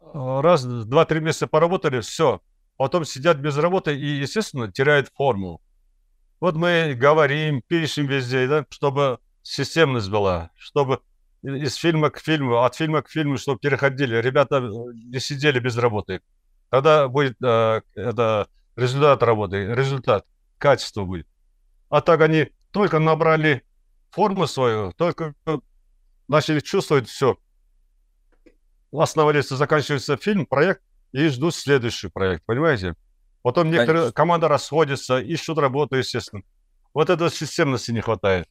э, раз, два-три месяца поработали, все. Потом сидят без работы и, естественно, теряют форму. Вот мы говорим, пишем везде, да, чтобы системность была, чтобы из фильма к фильму, от фильма к фильму, чтобы переходили. Ребята э, не сидели без работы. Тогда будет э, это результат работы, результат, качество будет. А так они только набрали форму свою, только начали чувствовать все. Остановились, заканчивается фильм, проект, и ждут следующий проект, понимаете? Потом некоторые команда расходится, ищут работу, естественно. Вот этой системности не хватает.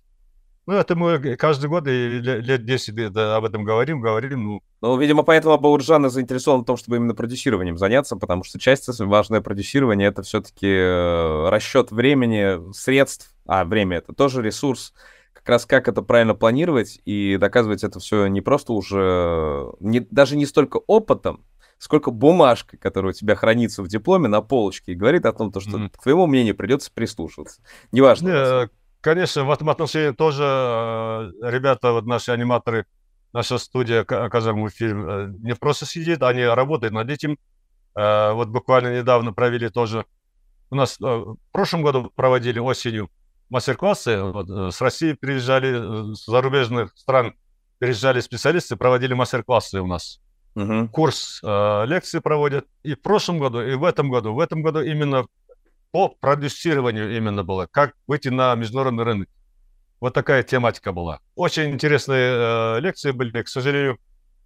Ну, это мы каждый год и лет 10 об этом говорим, говорим. Ну, ну видимо, поэтому Баурджан заинтересован в том, чтобы именно продюсированием заняться, потому что часть важное продюсирование — это все-таки э, расчет времени, средств, а время — это тоже ресурс, как раз как это правильно планировать и доказывать это все не просто уже, не, даже не столько опытом, сколько бумажкой, которая у тебя хранится в дипломе на полочке и говорит о том, что mm-hmm. к твоему мнению придется прислушиваться. Неважно. Не, конечно, в этом отношении тоже э, ребята, вот наши аниматоры, наша студия «Казарму фильм» э, не просто сидит, они работают над этим. Э, вот буквально недавно провели тоже, у нас в прошлом году проводили осенью мастер-классы. Вот, с России приезжали, с зарубежных стран приезжали специалисты, проводили мастер-классы у нас. Угу. Курс э, лекции проводят и в прошлом году, и в этом году. В этом году именно по продюсированию именно было, как выйти на международный рынок. Вот такая тематика была. Очень интересные э, лекции были, к сожалению.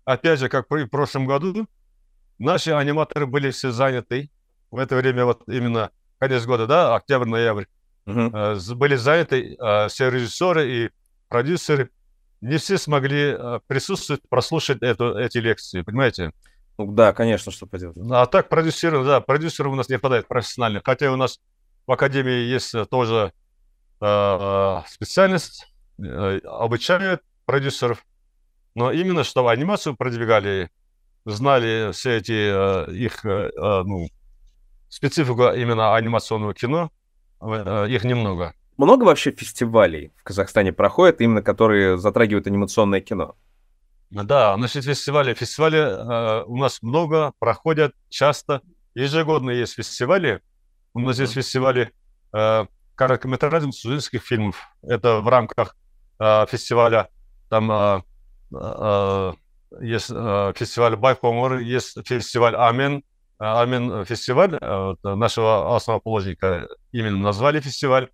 Опять же, как в прошлом году, наши аниматоры были все заняты. В это время вот именно конец года, да, октябрь-ноябрь. Uh-huh. Были заняты а, все режиссеры и продюсеры. Не все смогли а, присутствовать, прослушать эту, эти лекции, понимаете? Ну, да, конечно, что поделать. А так продюсеры, да, продюсеры у нас не хватает профессиональных. Хотя у нас в Академии есть э, тоже э, специальность, э, обучают продюсеров. Но именно, чтобы анимацию продвигали, знали все эти э, их, э, ну, специфику именно анимационного кино, Э, их немного. Много вообще фестивалей в Казахстане проходят, именно которые затрагивают анимационное кино? Да, значит, фестивали. Фестивали э, у нас много, проходят часто. Ежегодно есть фестивали. У нас есть фестивали э, короткометражных студенческих фильмов. Это в рамках э, фестиваля. Там э, э, есть э, фестиваль Байконур, есть фестиваль Амен, Амин фестиваль вот, нашего основоположника именно назвали фестиваль.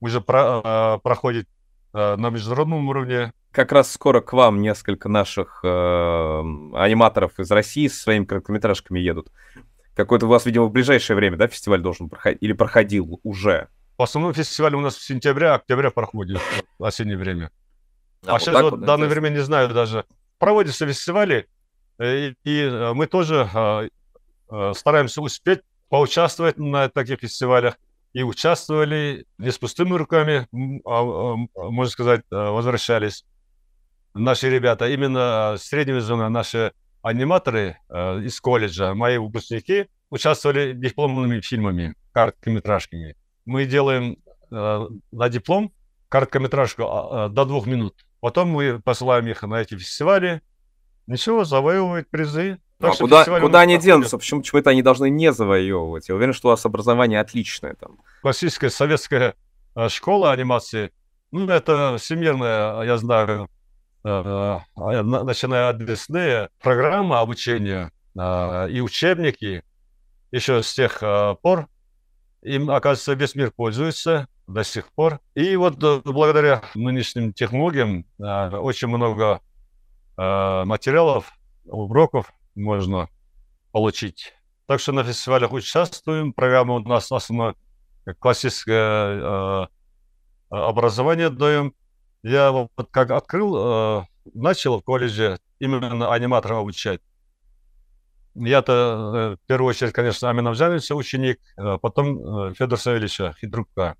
Уже про, проходит на международном уровне. Как раз скоро к вам несколько наших э, аниматоров из России со своими короткометражками едут. Какой-то у вас, видимо, в ближайшее время, да, фестиваль должен проходить? Или проходил уже? В основном фестиваль у нас в сентябре, октябре проходит, в осеннее время. А, а вот сейчас вот, вот данное время не знаю даже. Проводятся фестивали, э, и, и э, мы тоже а, а, стараемся успеть поучаствовать на таких фестивалях. И участвовали не с пустыми руками, а, а, можно сказать, возвращались наши ребята, именно среднего зона, наши аниматоры э, из колледжа, мои выпускники, участвовали дипломными фильмами, короткометражками. Мы делаем э, на диплом короткометражку э, до двух минут. Потом мы посылаем их на эти фестивали. Ничего, завоевывают призы. Так а куда, куда они денутся? Почему, это они должны не завоевывать? Я уверен, что у вас образование отличное там. Классическая советская э, школа анимации. Ну, это всемирная, я знаю, Э, э, начиная от весны, программа обучения э, и учебники еще с тех пор, им, оказывается, весь мир пользуется до сих пор. И вот благодаря нынешним технологиям очень много материалов, уроков можно получить. Так что на фестивалях участвуем. Программа у нас основно классическое образование даем. Я вот как открыл, э, начал в колледже именно аниматором обучать. Я-то, э, в первую очередь, конечно, Амина Аминов ученик, э, потом э, Федор Савельевича Хитрубка.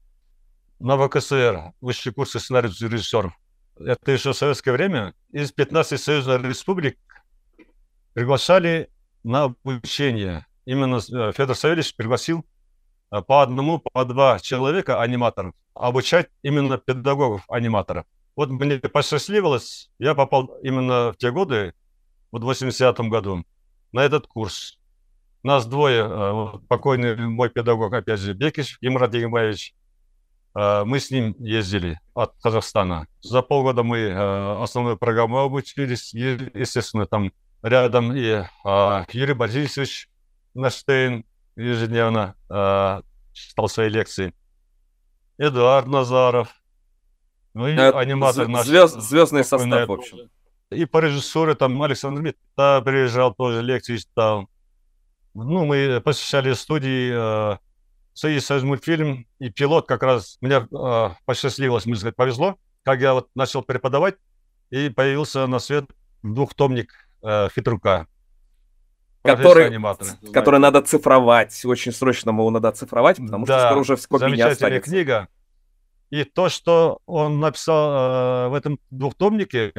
На ВКСР, высший курс сценарий режиссеров. Это еще советское время. Из 15 союзных республик приглашали на обучение. Именно э, Федор Савельевич пригласил э, по одному, по два человека аниматоров обучать именно педагогов-аниматоров. Вот мне посчастливилось, я попал именно в те годы, вот в 80-м году, на этот курс. Нас двое, э, покойный мой педагог, опять же, Бекиш Имрат Егимаевич, э, мы с ним ездили от Казахстана. За полгода мы основную программу обучились, естественно, там рядом и Юрий Борисович Наштейн ежедневно читал свои лекции. Эдуард Назаров. Ну и Это аниматор наш. Звезд, звездный состав, в общем. И по режиссуре там Александр Мита приезжал, тоже лекции читал. Ну, мы посещали студии э, Союз Союз мультфильм и пилот как раз. Мне э, посчастливилось, можно сказать, повезло, как я вот начал преподавать, и появился на свет двухтомник э, Хитрука который, который надо цифровать. Очень срочно его надо цифровать, потому да, что скоро уже в копии не останется. книга. И то, что он написал э, в этом двухтомнике,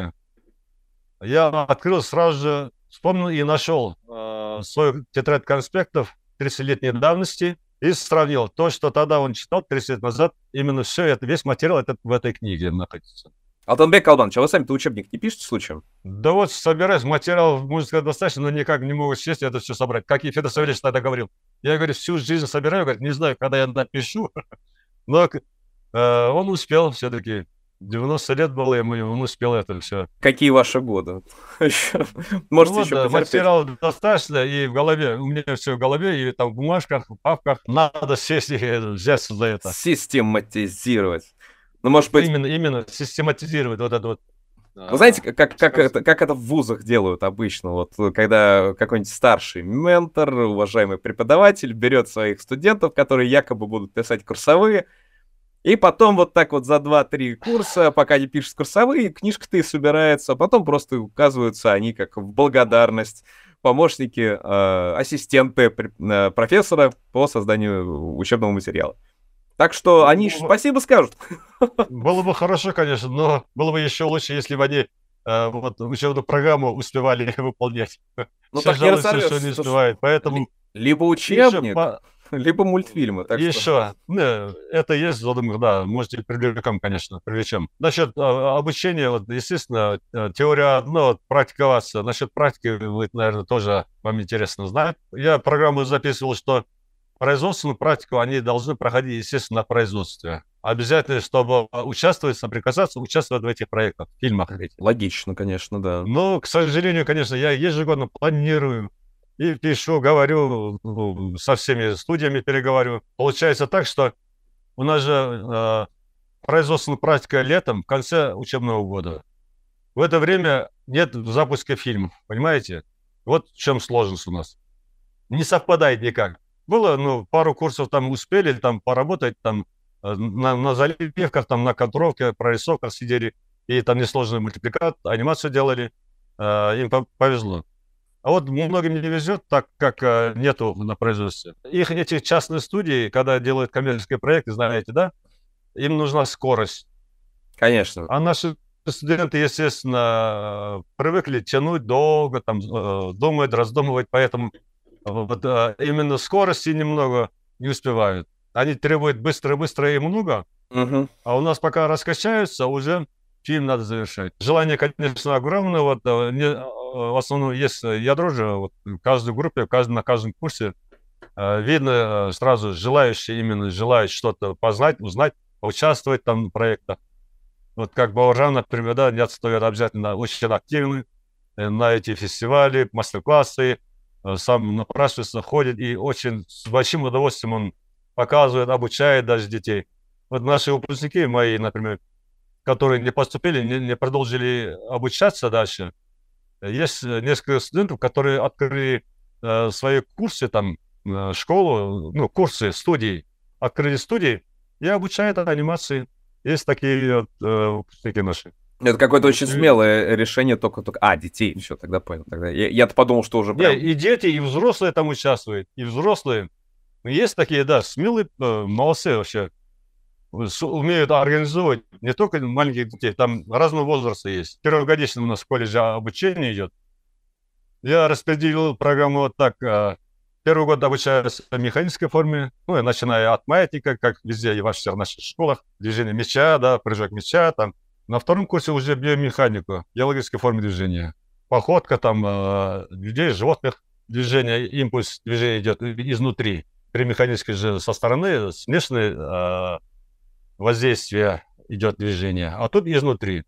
я открыл сразу же, вспомнил и нашел э, свою тетрадь конспектов 30-летней давности и сравнил то, что тогда он читал 30 лет назад, именно все это, весь материал этот в этой книге находится. Алтанбек Калбанович, а вы сами-то учебник не пишете случаем? Да вот собираюсь, материал, сказать, достаточно, но никак не могу сесть и это все собрать. Как и Федор Савельевич тогда говорил. Я, говорю, всю жизнь собираю, говорит, не знаю, когда я напишу. Но э, он успел все-таки. 90 лет было ему, и он успел это все. Какие ваши годы? Можете ну, еще да, Материал достаточно, и в голове, у меня все в голове, и там в бумажках, в папках. Надо сесть и взяться за это. Систематизировать. Ну, может быть... Именно, именно систематизировать вот это вот. Вы знаете, как, как, это, как это в вузах делают обычно? Вот когда какой-нибудь старший ментор, уважаемый преподаватель берет своих студентов, которые якобы будут писать курсовые, и потом вот так вот за 2-3 курса, пока не пишут курсовые, книжка-то и собирается, а потом просто указываются они как в благодарность помощники, э, ассистенты э, профессора по созданию учебного материала. Так что они было... спасибо скажут. Было бы хорошо, конечно, но было бы еще лучше, если бы они э, вот, учебную программу успевали выполнять. Ну так не разорвешь. Что не успевает, поэтому... Либо учебник, по... либо мультфильмы. Так еще, что... ну, это есть, задумка, да, можете привлекем, конечно, привлечем. Насчет а, обучения, вот, естественно, э, теория одно, вот, практиковаться. Насчет практики, вы, наверное, тоже вам интересно знать. Я программу записывал, что производственную практику они должны проходить, естественно, на производстве. Обязательно, чтобы участвовать, соприкасаться, участвовать в этих проектах, фильмах этих. Логично, конечно, да. Но, к сожалению, конечно, я ежегодно планирую и пишу, говорю, ну, со всеми студиями переговорю. Получается так, что у нас же э, производственная практика летом, в конце учебного года. В это время нет запуска фильмов, понимаете? Вот в чем сложность у нас. Не совпадает никак. Было, ну, пару курсов там успели там поработать, там э, на, на заливках, там на контровке, прорисовках сидели, и там несложный мультипликат, анимацию делали. Э, им повезло. А вот многим не везет, так как э, нету на производстве. Их эти частные студии, когда делают коммерческие проекты, знаете, да, им нужна скорость. Конечно. А наши студенты, естественно, привыкли тянуть долго, там, э, думать, раздумывать, поэтому вот, э, именно скорости немного не успевают. Они требуют быстро-быстро и много, угу. а у нас пока раскачаются, уже фильм надо завершать. Желание, конечно, огромное. Вот, э, не, в основном есть ядро же вот, в каждой группе, в каждом, на каждом курсе. Видно сразу желающие, именно желают что-то познать, узнать, участвовать там в проектах. Вот как Бауыржан, например, да, не отстает обязательно очень активны э, на эти фестивали, мастер-классы, сам напрашивается, ходит и очень с большим удовольствием он показывает, обучает даже детей. Вот наши выпускники мои, например, которые не поступили, не, не продолжили обучаться дальше, есть несколько студентов, которые открыли э, свои курсы, там, э, школу, ну, курсы, студии, открыли студии и обучают анимации есть такие э, такие наши. Это какое-то очень смелое решение только, только... А, детей, все, тогда понял. Тогда. Я, я-то подумал, что уже прям... Не, и дети, и взрослые там участвуют, и взрослые. Есть такие, да, смелые, э, молодцы вообще. Умеют организовывать не только маленьких детей, там разного возраста есть. Первогодичный у нас в колледже обучение идет. Я распределил программу вот так. Э, Первый год обучаюсь в механической форме, ну, начиная от маятника, как везде и во всех наших школах, движение мяча, да, прыжок мяча, там. На втором курсе уже биомеханику, биологической форме движения. Походка там э, людей, животных, движение, импульс движения идет изнутри. При механической же со стороны смешанное э, воздействие идет движение, а тут изнутри.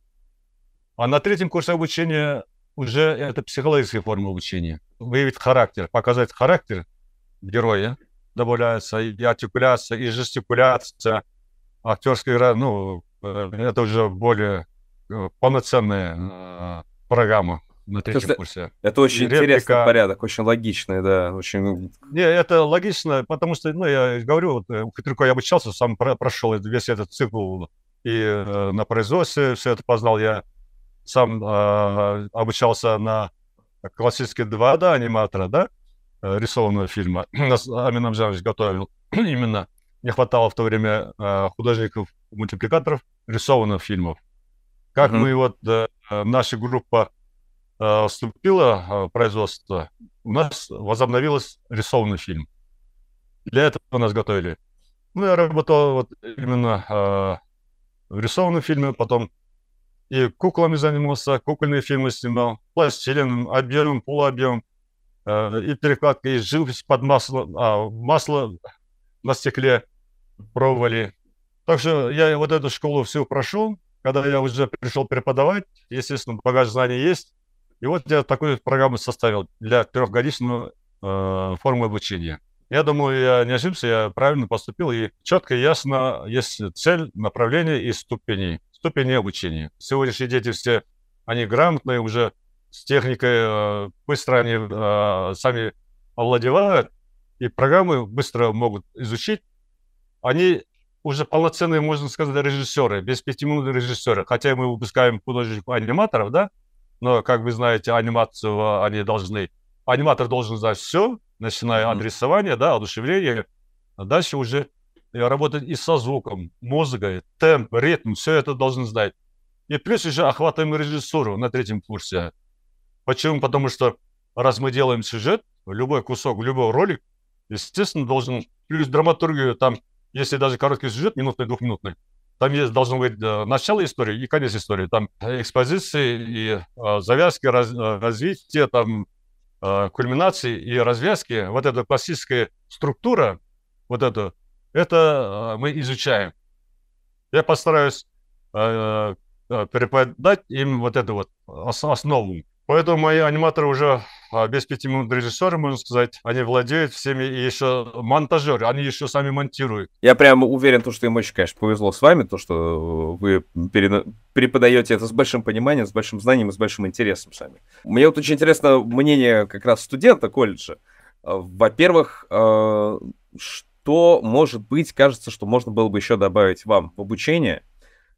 А на третьем курсе обучения уже это психологическая форма обучения. Выявить характер, показать характер героя, добавляется и артикуляция, и жестикуляция, актерская игра, ну, это уже более э, полноценная э, программа на третьем это, курсе. Это очень Реплика... интересный порядок, очень логичный, да, очень... Не, это логично, потому что, ну, я говорю, вот, у Хитрюка я обучался, сам прошел весь этот цикл и э, на производстве все это познал я сам э, обучался на классические 2D аниматора, да, э, рисованного фильма. Нас Амин Амжанович готовил именно. Не хватало в то время э, художников-мультипликаторов рисованных фильмов. Как mm-hmm. мы вот, э, наша группа э, вступила в производство, у нас возобновилась рисованный фильм. Для этого нас готовили. Ну, я работал вот именно э, в рисованном фильме, потом и куклами занимался, кукольные фильмы снимал, пластилином, объемом, полуобъемом, э, и перекладкой, и живопись под масло, а, масло на стекле пробовали. Так что я вот эту школу всю прошел, когда я уже пришел преподавать, естественно, багаж знаний есть. И вот я такую программу составил для трехгодичного э, формы обучения. Я думаю, я не ошибся, я правильно поступил, и четко и ясно есть цель, направление и ступени ступени обучения. Сегодняшние дети все, они грамотные, уже с техникой э, быстро они э, сами овладевают, и программы быстро могут изучить. Они уже полноценные, можно сказать, режиссеры, без пяти минут режиссеры. Хотя мы выпускаем художников-аниматоров, да, но, как вы знаете, анимацию они должны... Аниматор должен знать все, начиная от рисования, да, одушевления, а дальше уже работать и со звуком, музыкой, темп, ритм, все это должен знать. И плюс еще охватываем режиссуру на третьем курсе. Почему? Потому что раз мы делаем сюжет, любой кусок, любой ролик, естественно, должен, плюс драматургию, там, если даже короткий сюжет, минутный, двухминутный, там есть, должно быть э, начало истории и конец истории. Там экспозиции и э, завязки, раз, э, развитие, там, э, кульминации и развязки. Вот эта классическая структура, вот это это а, мы изучаем. Я постараюсь э, преподать им вот эту вот основу. Поэтому мои аниматоры уже без пяти минут режиссера, можно сказать. Они владеют всеми, и еще монтажеры, они еще сами монтируют. Я прям уверен, то, что им очень, конечно, повезло с вами, то, что вы перена... преподаете это с большим пониманием, с большим знанием и с большим интересом сами. Мне вот очень интересно мнение как раз студента колледжа. Во-первых, э, что, может быть, кажется, что можно было бы еще добавить вам в обучение –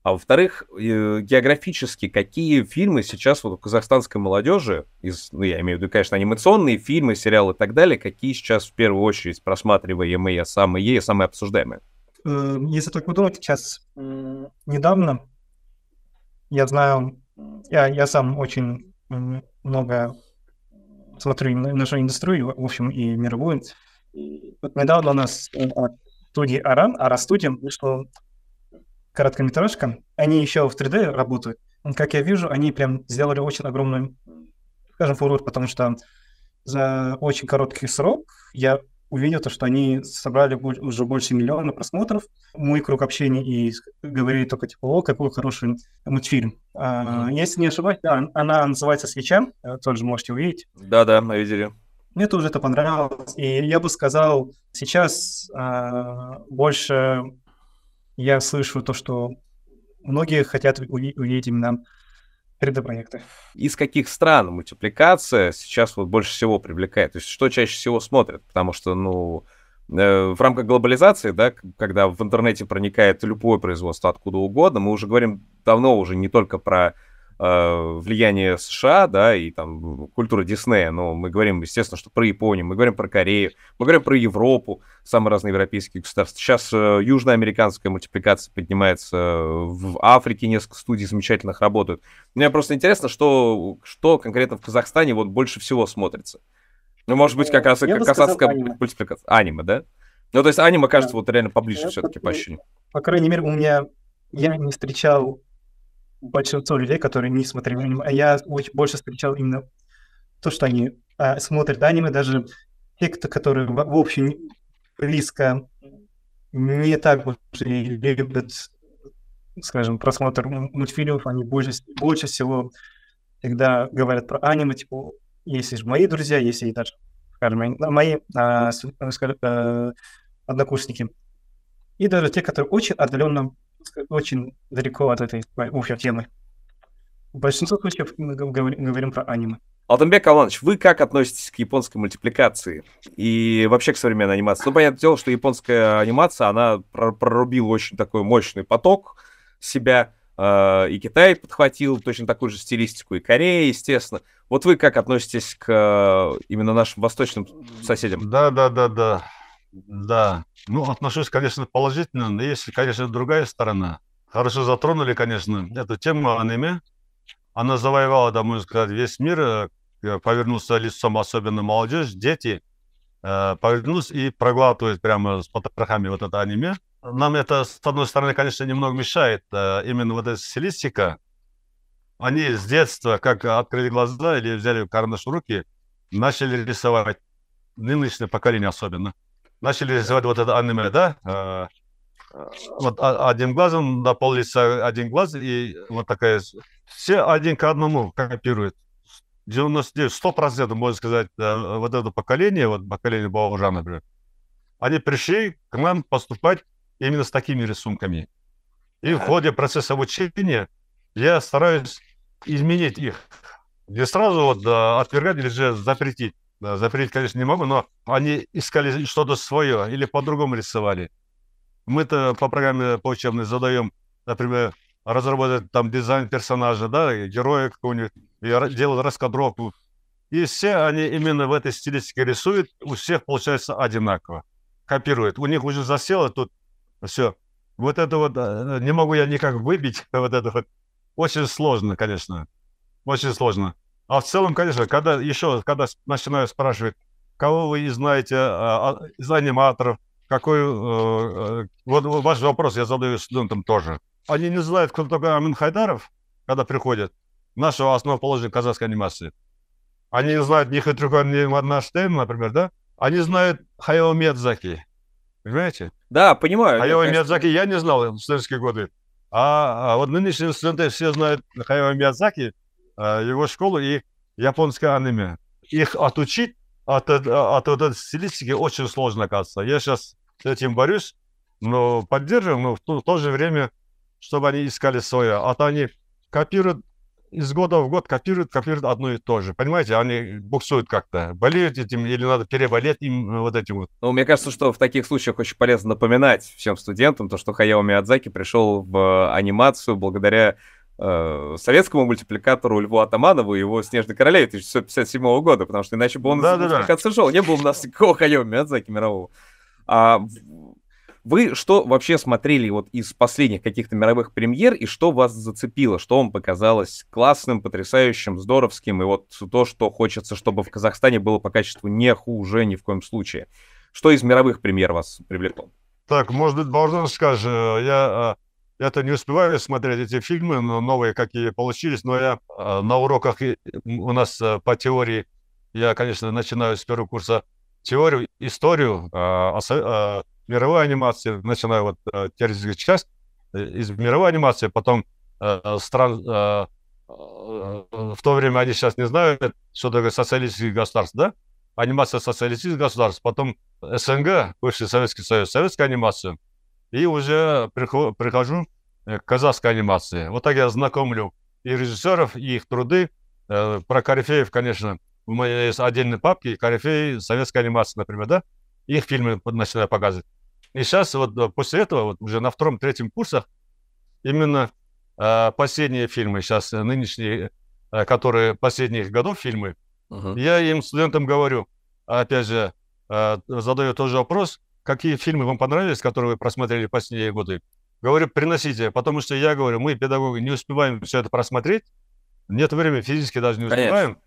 а во-вторых, э, географически, какие фильмы сейчас вот у казахстанской молодежи, из, ну, я имею в виду, конечно, анимационные фильмы, сериалы и так далее, какие сейчас в первую очередь просматриваемые, самые, самые обсуждаемые? Э, если так подумать, сейчас недавно, я знаю, я, я сам очень много смотрю на нашу индустрию, в общем, и мировую. Вот недавно у нас от студии Аран, Ара студия, вышло короткометражка, они еще в 3D работают. Как я вижу, они прям сделали очень огромный, скажем, фурор, потому что за очень короткий срок я увидел то, что они собрали уже больше миллиона просмотров. Мой круг общения и говорили только типа, о, какой хороший мультфильм. А, если не ошибаюсь, да, она называется «Свеча», э, тоже можете увидеть. Да-да, мы видели. Мне тоже это понравилось. И я бы сказал, сейчас а, больше я слышу то, что многие хотят увидеть именно 3D-проекты. Из каких стран мультипликация сейчас вот больше всего привлекает? То есть что чаще всего смотрят? Потому что, ну, э, в рамках глобализации, да, когда в интернете проникает любое производство откуда угодно, мы уже говорим давно уже не только про влияние США, да, и там культура Диснея, но мы говорим, естественно, что про Японию, мы говорим про Корею, мы говорим про Европу, самые разные европейские государства. Сейчас э, южноамериканская мультипликация поднимается, в Африке несколько студий замечательных работают. Мне просто интересно, что, что конкретно в Казахстане вот больше всего смотрится. Ну, может быть, как раз Я казахская мультипликация. Аниме, да? Ну, то есть аниме кажется вот реально поближе все-таки по ощущению. По крайней мере, у меня я не встречал большинство людей, которые не смотрели аниме, а я очень больше встречал именно то, что они а, смотрят аниме, даже те, кто, которые в, общем близко не так уж и любят, скажем, просмотр мультфильмов, они больше, больше всего всегда говорят про аниме, типа, если же мои друзья, если даже, скажем, мои а, скажем, а, однокурсники, и даже те, которые очень отдаленно очень далеко от этой общей темы. В большинстве случаев мы говорим про аниме. Алтанбек Аланович, вы как относитесь к японской мультипликации и вообще к современной анимации? Ну, понятное дело, что японская анимация, она прорубила очень такой мощный поток себя, э, и Китай подхватил точно такую же стилистику, и Корея, естественно. Вот вы как относитесь к э, именно нашим восточным соседям? Да, да, да, да. Да, ну, отношусь, конечно, положительно, но есть, конечно, другая сторона. Хорошо затронули, конечно, эту тему аниме. Она завоевала, да, можно сказать, весь мир, э, повернулся лицом, особенно молодежь, дети, э, повернулись и проглатывают прямо с потрохами вот это аниме. Нам это, с одной стороны, конечно, немного мешает, э, именно вот эта стилистика. Они с детства, как открыли глаза или взяли карандаш в руки, начали рисовать, нынешнее поколение особенно – начали рисовать вот это аниме, да? А, вот одним глазом на пол лица один глаз, и вот такая... Все один к одному копируют. 99, 100%, можно сказать, вот это поколение, вот поколение Бауржана, например, они пришли к нам поступать именно с такими рисунками. И в ходе процесса обучения я стараюсь изменить их. Не сразу вот отвергать или же запретить. Да, запретить, конечно, не могу, но они искали что-то свое или по-другому рисовали. Мы-то по программе по учебной задаем, например, разработать там дизайн персонажа, да, героя какого-нибудь, и делают раскадровку. И все они именно в этой стилистике рисуют, у всех получается одинаково. Копируют. У них уже засело тут все. Вот это вот э, не могу я никак выбить, вот это вот. Очень сложно, конечно. Очень сложно. А в целом, конечно, когда еще, когда начинаю спрашивать, кого вы знаете а, а, из аниматоров, какой... Э, вот ваш вопрос я задаю студентам тоже. Они не знают, кто такой Амин Хайдаров, когда приходят, нашего основоположника казахской анимации. Они не знают ни Хитрюка, ни Марнаштейн, например, да? Они знают Хайо Медзаки. Понимаете? Да, понимаю. Хайо конечно... Медзаки я не знал в студенческие годы. А, а вот нынешние студенты все знают Хайо Миядзаки, его школу и японское аниме. их отучить от, от, от этой стилистики очень сложно, кажется. Я сейчас с этим борюсь, но поддерживаю, но в то, в то же время, чтобы они искали свое. А то они копируют из года в год копируют, копируют одно и то же. Понимаете, они буксуют как-то. Болеют этим или надо переболеть им вот этим вот. Ну, мне кажется, что в таких случаях очень полезно напоминать всем студентам то, что Хаяо Миядзаки пришел в анимацию благодаря э, советскому мультипликатору Льву Атаманову и его «Снежной королеве» 1957 года, потому что иначе бы он да, да, да. шел. Не было у нас никакого Хаяо Миядзаки мирового. А вы что вообще смотрели вот из последних каких-то мировых премьер и что вас зацепило, что вам показалось классным, потрясающим, здоровским и вот то, что хочется, чтобы в Казахстане было по качеству не хуже ни в коем случае? Что из мировых премьер вас привлекло? Так, может быть, Богдан скажет, я это не успеваю смотреть эти фильмы, но новые какие получились, но я а, на уроках у нас а, по теории, я, конечно, начинаю с первого курса теорию, историю, а, мировой анимации, начиная вот э, теоретическую часть, э, из мировой анимации, потом э, стран, э, э, в то время они сейчас не знают, что такое социалистический государство, да? Анимация социалистических государств, потом СНГ, бывший Советский Союз, советская анимация, и уже прихожу, прихожу к казахской анимации. Вот так я знакомлю и режиссеров, и их труды. Э, про корифеев, конечно, у меня есть отдельные папки, корифеи советской анимации, например, да? Их фильмы начинаю показывать. И сейчас вот э, после этого, вот уже на втором-третьем курсах, именно э, последние фильмы, сейчас э, нынешние, э, которые последних годов фильмы, uh-huh. я им, студентам говорю, опять же, э, задаю тоже вопрос, какие фильмы вам понравились, которые вы просмотрели последние годы. Говорю, приносите, потому что я говорю, мы, педагоги, не успеваем все это просмотреть, нет времени, физически даже не успеваем. Конечно.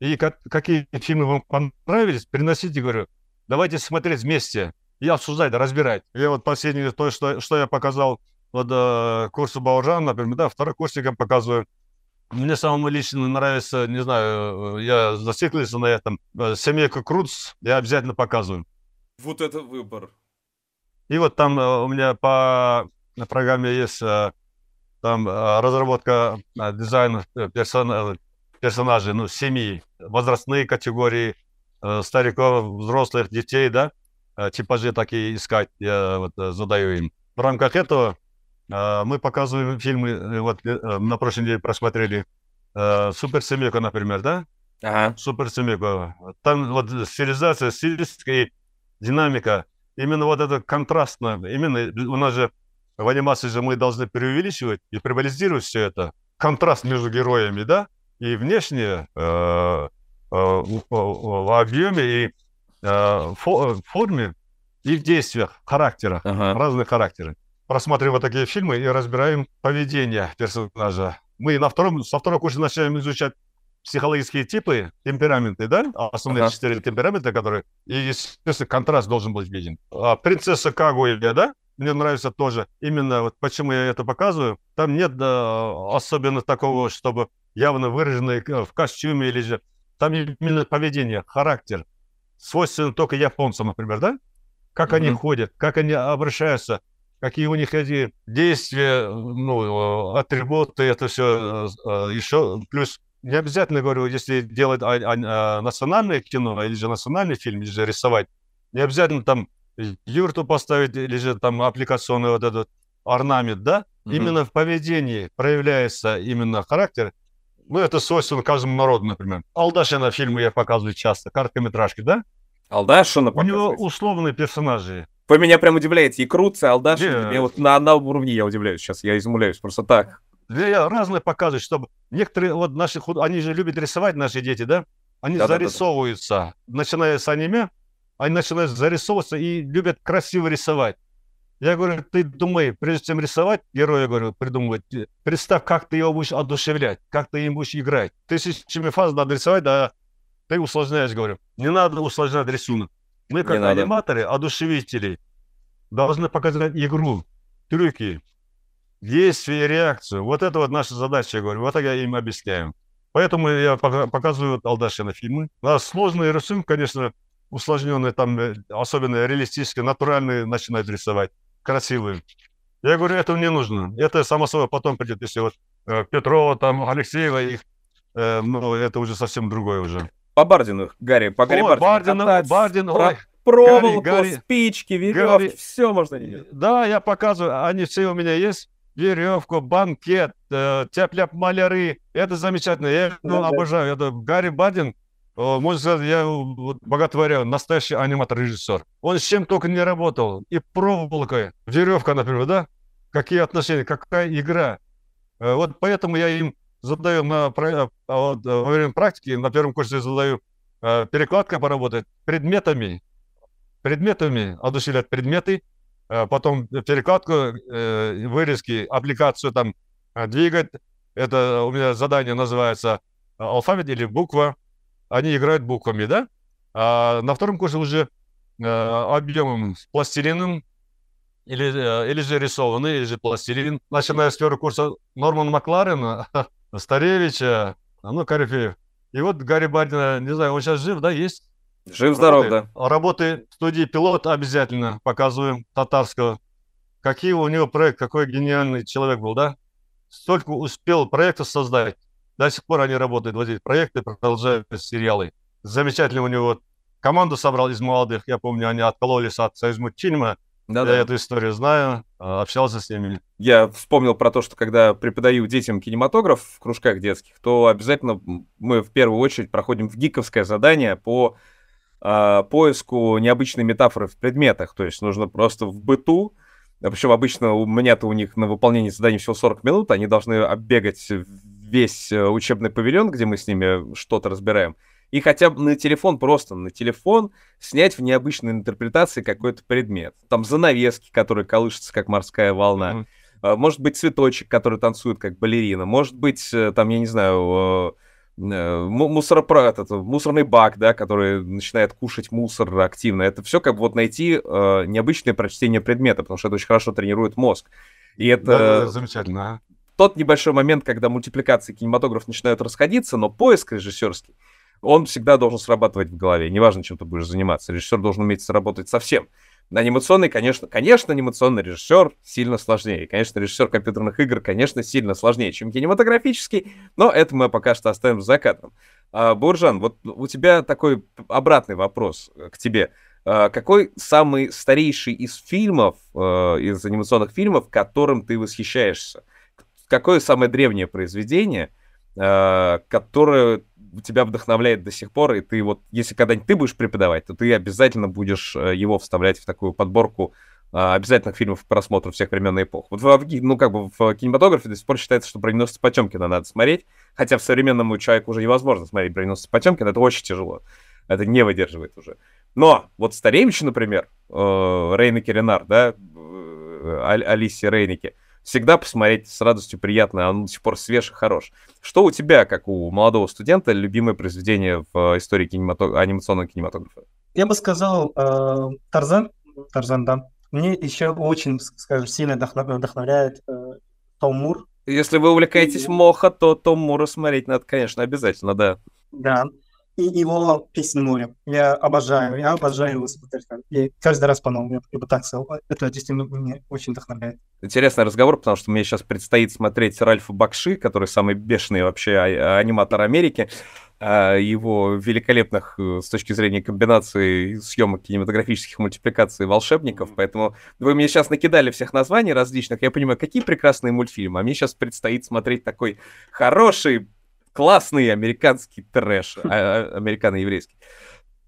И как, какие фильмы вам понравились, приносите, говорю, давайте смотреть вместе и обсуждать, разбирать. Я вот последнее, то, что, что я показал вот э, курсу Бауржан, например, да, второкурсникам показываю. Мне самому лично нравится, не знаю, э, я зациклился на этом, э, семейка Круц, я обязательно показываю. Вот это выбор. И вот там э, у меня по программе есть там разработка дизайна персон, персонажей, ну, семьи, возрастные категории, стариков, взрослых, детей, да, Э, типажи такие искать, я вот э, задаю им. В рамках этого э, мы показываем фильмы, вот на прошлой неделе просмотрели Супер Семейка, например, да? Ага. Супер Семейка. Там вот стилизация, стилистика динамика, именно вот это контрастно, именно у нас же в анимации же мы должны преувеличивать и превализировать все это. Контраст между героями, да, и внешне э, э, в объеме и Э, в форме и в действиях, характерах, ага. разные характеры. Просматриваем такие фильмы и разбираем поведение персонажа. Мы на втором, со второго курса начинаем изучать психологические типы, темпераменты, да, основные ага. четыре темперамента, которые, и, естественно, контраст должен быть виден. А принцесса Кагуя, да, мне нравится тоже, именно вот почему я это показываю, там нет да, особенно такого, чтобы явно выраженный в костюме или же, там именно поведение, характер, свойственно только японцам, например, да? Как mm-hmm. они ходят, как они обращаются, какие у них эти действия, ну, атрибуты, это все э, э, еще. Плюс не обязательно, говорю, если делать а, а, а, национальное кино или же национальный фильм, или же рисовать, не обязательно там юрту поставить или же там аппликационный вот этот орнамент, да? Mm-hmm. Именно в поведении проявляется именно характер, ну, это свойственно каждому народу, например. Алдашина фильмы я показываю часто, короткометражки, да? Алдашина У него условные персонажи. Вы меня прям удивляете. И Круца, Алдашина. Я вот на одном уровне я удивляюсь сейчас. Я изумляюсь просто так. Я разные показываю, чтобы некоторые вот наши они же любят рисовать наши дети, да? Они да, зарисовываются, да, да. начиная с аниме, они начинают зарисовываться и любят красиво рисовать. Я говорю, ты думай, прежде чем рисовать героя, говорю, придумывать, представь, как ты его будешь одушевлять, как ты им будешь играть. Тысячами фаз надо рисовать, да ты усложняешь, говорю. Не надо усложнять рисунок. Мы, как Не аниматоры, надо. одушевители, должны показать игру, трюки, действие, реакцию. Вот это вот наша задача, я говорю. Вот так я им объясняю. Поэтому я показываю Алдашина фильмы. Да, сложные рисунки, конечно, усложненные, там, э, особенно реалистические, натуральные начинают рисовать красивые. Я говорю, этого не нужно. Это само собой потом придет, если вот э, Петрова, там, Алексеева, их, э, ну, это уже совсем другое уже. по Бардину, Гарри, по Гарри Ой, Бардину. Бардин, Бардин, про- ой. проволоку, Гарри. спички, веревки, Гарри. все можно делать. Да, я показываю, они все у меня есть. Веревку, банкет, э, тяп-ляп маляры. Это замечательно. Я ну, обожаю. Это Гарри Бардин, э, можно сказать, я вот, боготворяю, настоящий аниматор-режиссер. Он с чем только не работал. И проволокой, веревка, например, да? Какие отношения, какая игра. Э, Вот поэтому я им задаю на, про- а вот, э, во время практики, на первом курсе задаю э, перекладка поработать предметами, предметами, одушевлять предметы, э, потом перекладку, э, вырезки, аппликацию там э, двигать. Это у меня задание называется э, алфавит или буква. Они играют буквами, да? А на втором курсе уже э, объемом пластилином или, э, или же рисованный, или же пластилин. Начиная с первого курса Норман Макларен, Старевича, ну, Корифеев. И вот Гарри Бардина, не знаю, он сейчас жив, да, есть? Жив-здоров, да. Работы, в студии «Пилот» обязательно показываем татарского. Какие у него проект, какой гениальный человек был, да? Столько успел проектов создать. До сих пор они работают, вот эти проекты, продолжают сериалы. Замечательно у него команду собрал из молодых. Я помню, они откололись от Союзмультфильма. Да, Я да. эту историю знаю, а, общался с ними. Я вспомнил про то, что когда преподаю детям кинематограф в кружках детских, то обязательно мы в первую очередь проходим в гиковское задание по а, поиску необычной метафоры в предметах. То есть нужно просто в быту, причем обычно у меня-то у них на выполнение заданий всего 40 минут, они должны оббегать весь э, учебный павильон, где мы с ними что-то разбираем, и хотя бы на телефон, просто на телефон снять в необычной интерпретации какой-то предмет. Там занавески, которые колышутся, как морская волна. А, Может быть, цветочек, который танцует как балерина. Может быть, э, там, я не знаю, э, му- мусоропра- этот, мусорный бак, да, который начинает кушать мусор активно. Это все как бы вот найти э, необычное прочтение предмета, потому что это очень хорошо тренирует мозг. И это Да, да, да, замечательно. тот небольшой момент, когда мультипликации кинематограф начинают расходиться, но поиск режиссерский, он всегда должен срабатывать в голове. Неважно, чем ты будешь заниматься. Режиссер должен уметь сработать совсем. Анимационный, конечно, конечно, анимационный режиссер сильно сложнее. Конечно, режиссер компьютерных игр, конечно, сильно сложнее, чем кинематографический, но это мы пока что оставим за кадром. А, Буржан, вот у тебя такой обратный вопрос э, к тебе. А, Какой самый старейший из фильмов, э, из анимационных фильмов, которым ты восхищаешься? Какое самое древнее произведение, э, которое тебя вдохновляет до сих пор, и ты вот, если когда-нибудь ты будешь преподавать, то ты обязательно будешь э, его вставлять в такую подборку э, обязательных фильмов к просмотру всех времен и эпох. Вот в, ну, как бы в кинематографе до сих пор считается, что броненосца Потемкина надо смотреть, хотя в современному человеку уже невозможно смотреть броненосца Потемкина, это очень тяжело. Это не выдерживает уже. Но вот Старевич, например, э, Рейнеке Ренар, да, э, Алисия Рейнеке, всегда посмотреть с радостью приятно, он до сих пор свеж и хорош. Что у тебя, как у молодого студента, любимое произведение в истории кинемато- анимационного кинематографа? Я бы сказал, э, Тарзан, Тарзан, да. Мне еще очень, скажем, сильно вдохно- вдохновляет э, Том Мур. Если вы увлекаетесь Моха, то Том Мура смотреть надо, конечно, обязательно, да. Да. И его «Песня моря». Я обожаю, я обожаю его. И каждый раз по-новому, я я бы так сказал. Это действительно меня очень вдохновляет. Интересный разговор, потому что мне сейчас предстоит смотреть Ральфа Бакши, который самый бешеный вообще а- аниматор Америки. А, Его великолепных э, с точки зрения комбинации съемок кинематографических мультипликаций волшебников. Поэтому вы мне сейчас накидали всех названий различных. Я понимаю, какие прекрасные мультфильмы. А мне сейчас предстоит смотреть такой хороший, классный американский трэш. а- а- Американо-еврейский.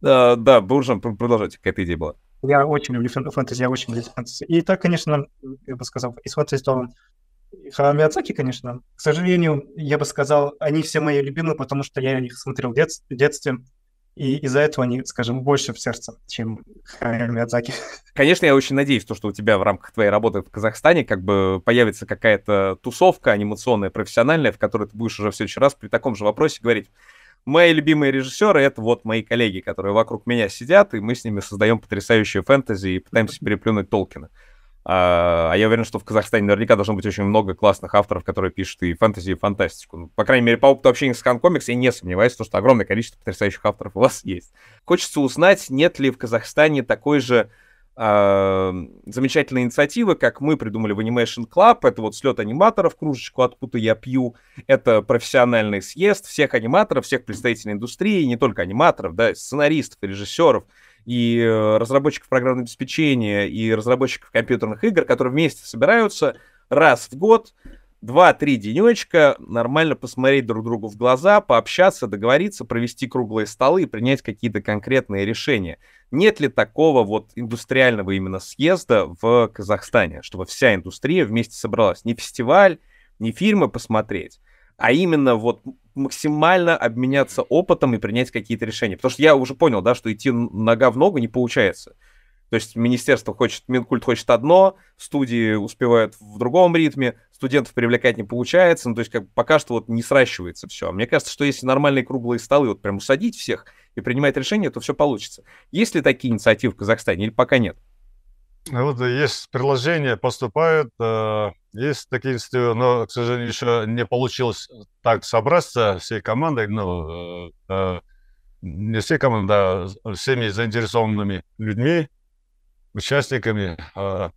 Да, Буржан, пр- продолжайте, какая-то идея была. Я очень люблю фэн- фэнтези, я очень люблю фэнтези. И так, конечно, я бы сказал, из фэнтези то Хаяо Миядзаки, конечно. К сожалению, я бы сказал, они все мои любимые, потому что я их смотрел в детстве, и из-за этого они, скажем, больше в сердце, чем Хаяо Миядзаки. Конечно, я очень надеюсь, то, что у тебя в рамках твоей работы в Казахстане как бы появится какая-то тусовка анимационная, профессиональная, в которой ты будешь уже в следующий раз при таком же вопросе говорить, мои любимые режиссеры — это вот мои коллеги, которые вокруг меня сидят, и мы с ними создаем потрясающие фэнтези и пытаемся переплюнуть Толкина. А, а я уверен, что в Казахстане наверняка должно быть очень много классных авторов, которые пишут и фэнтези, и фантастику. Ну, по крайней мере, по опыту общения с Ханкомикс я не сомневаюсь, в том, что огромное количество потрясающих авторов у вас есть. Хочется узнать, нет ли в Казахстане такой же э, замечательные инициативы, как мы придумали в Animation Club. Это вот слет аниматоров, кружечку «Откуда я пью». Это профессиональный съезд всех аниматоров, всех представителей индустрии, не только аниматоров, да, сценаристов, режиссеров и э, разработчиков программного обеспечения, и разработчиков компьютерных игр, которые вместе собираются раз в год, два-три денечка нормально посмотреть друг другу в глаза, пообщаться, договориться, провести круглые столы и принять какие-то конкретные решения. Нет ли такого вот индустриального именно съезда в Казахстане, чтобы вся индустрия вместе собралась? Не фестиваль, не фильмы посмотреть, а именно вот максимально обменяться опытом и принять какие-то решения. Потому что я уже понял, да, что идти нога в ногу не получается. То есть министерство хочет, Минкульт хочет одно, студии успевают в другом ритме, студентов привлекать не получается, ну, то есть как пока что вот не сращивается все. А мне кажется, что если нормальные круглые столы вот прям усадить всех и принимать решения, то все получится. Есть ли такие инициативы в Казахстане или пока нет? Ну, вот есть предложения, поступают, э, есть такие инициативы, но, к сожалению, еще не получилось так собраться всей командой, ну, э, э, не всей командой, а всеми заинтересованными людьми, участниками. А,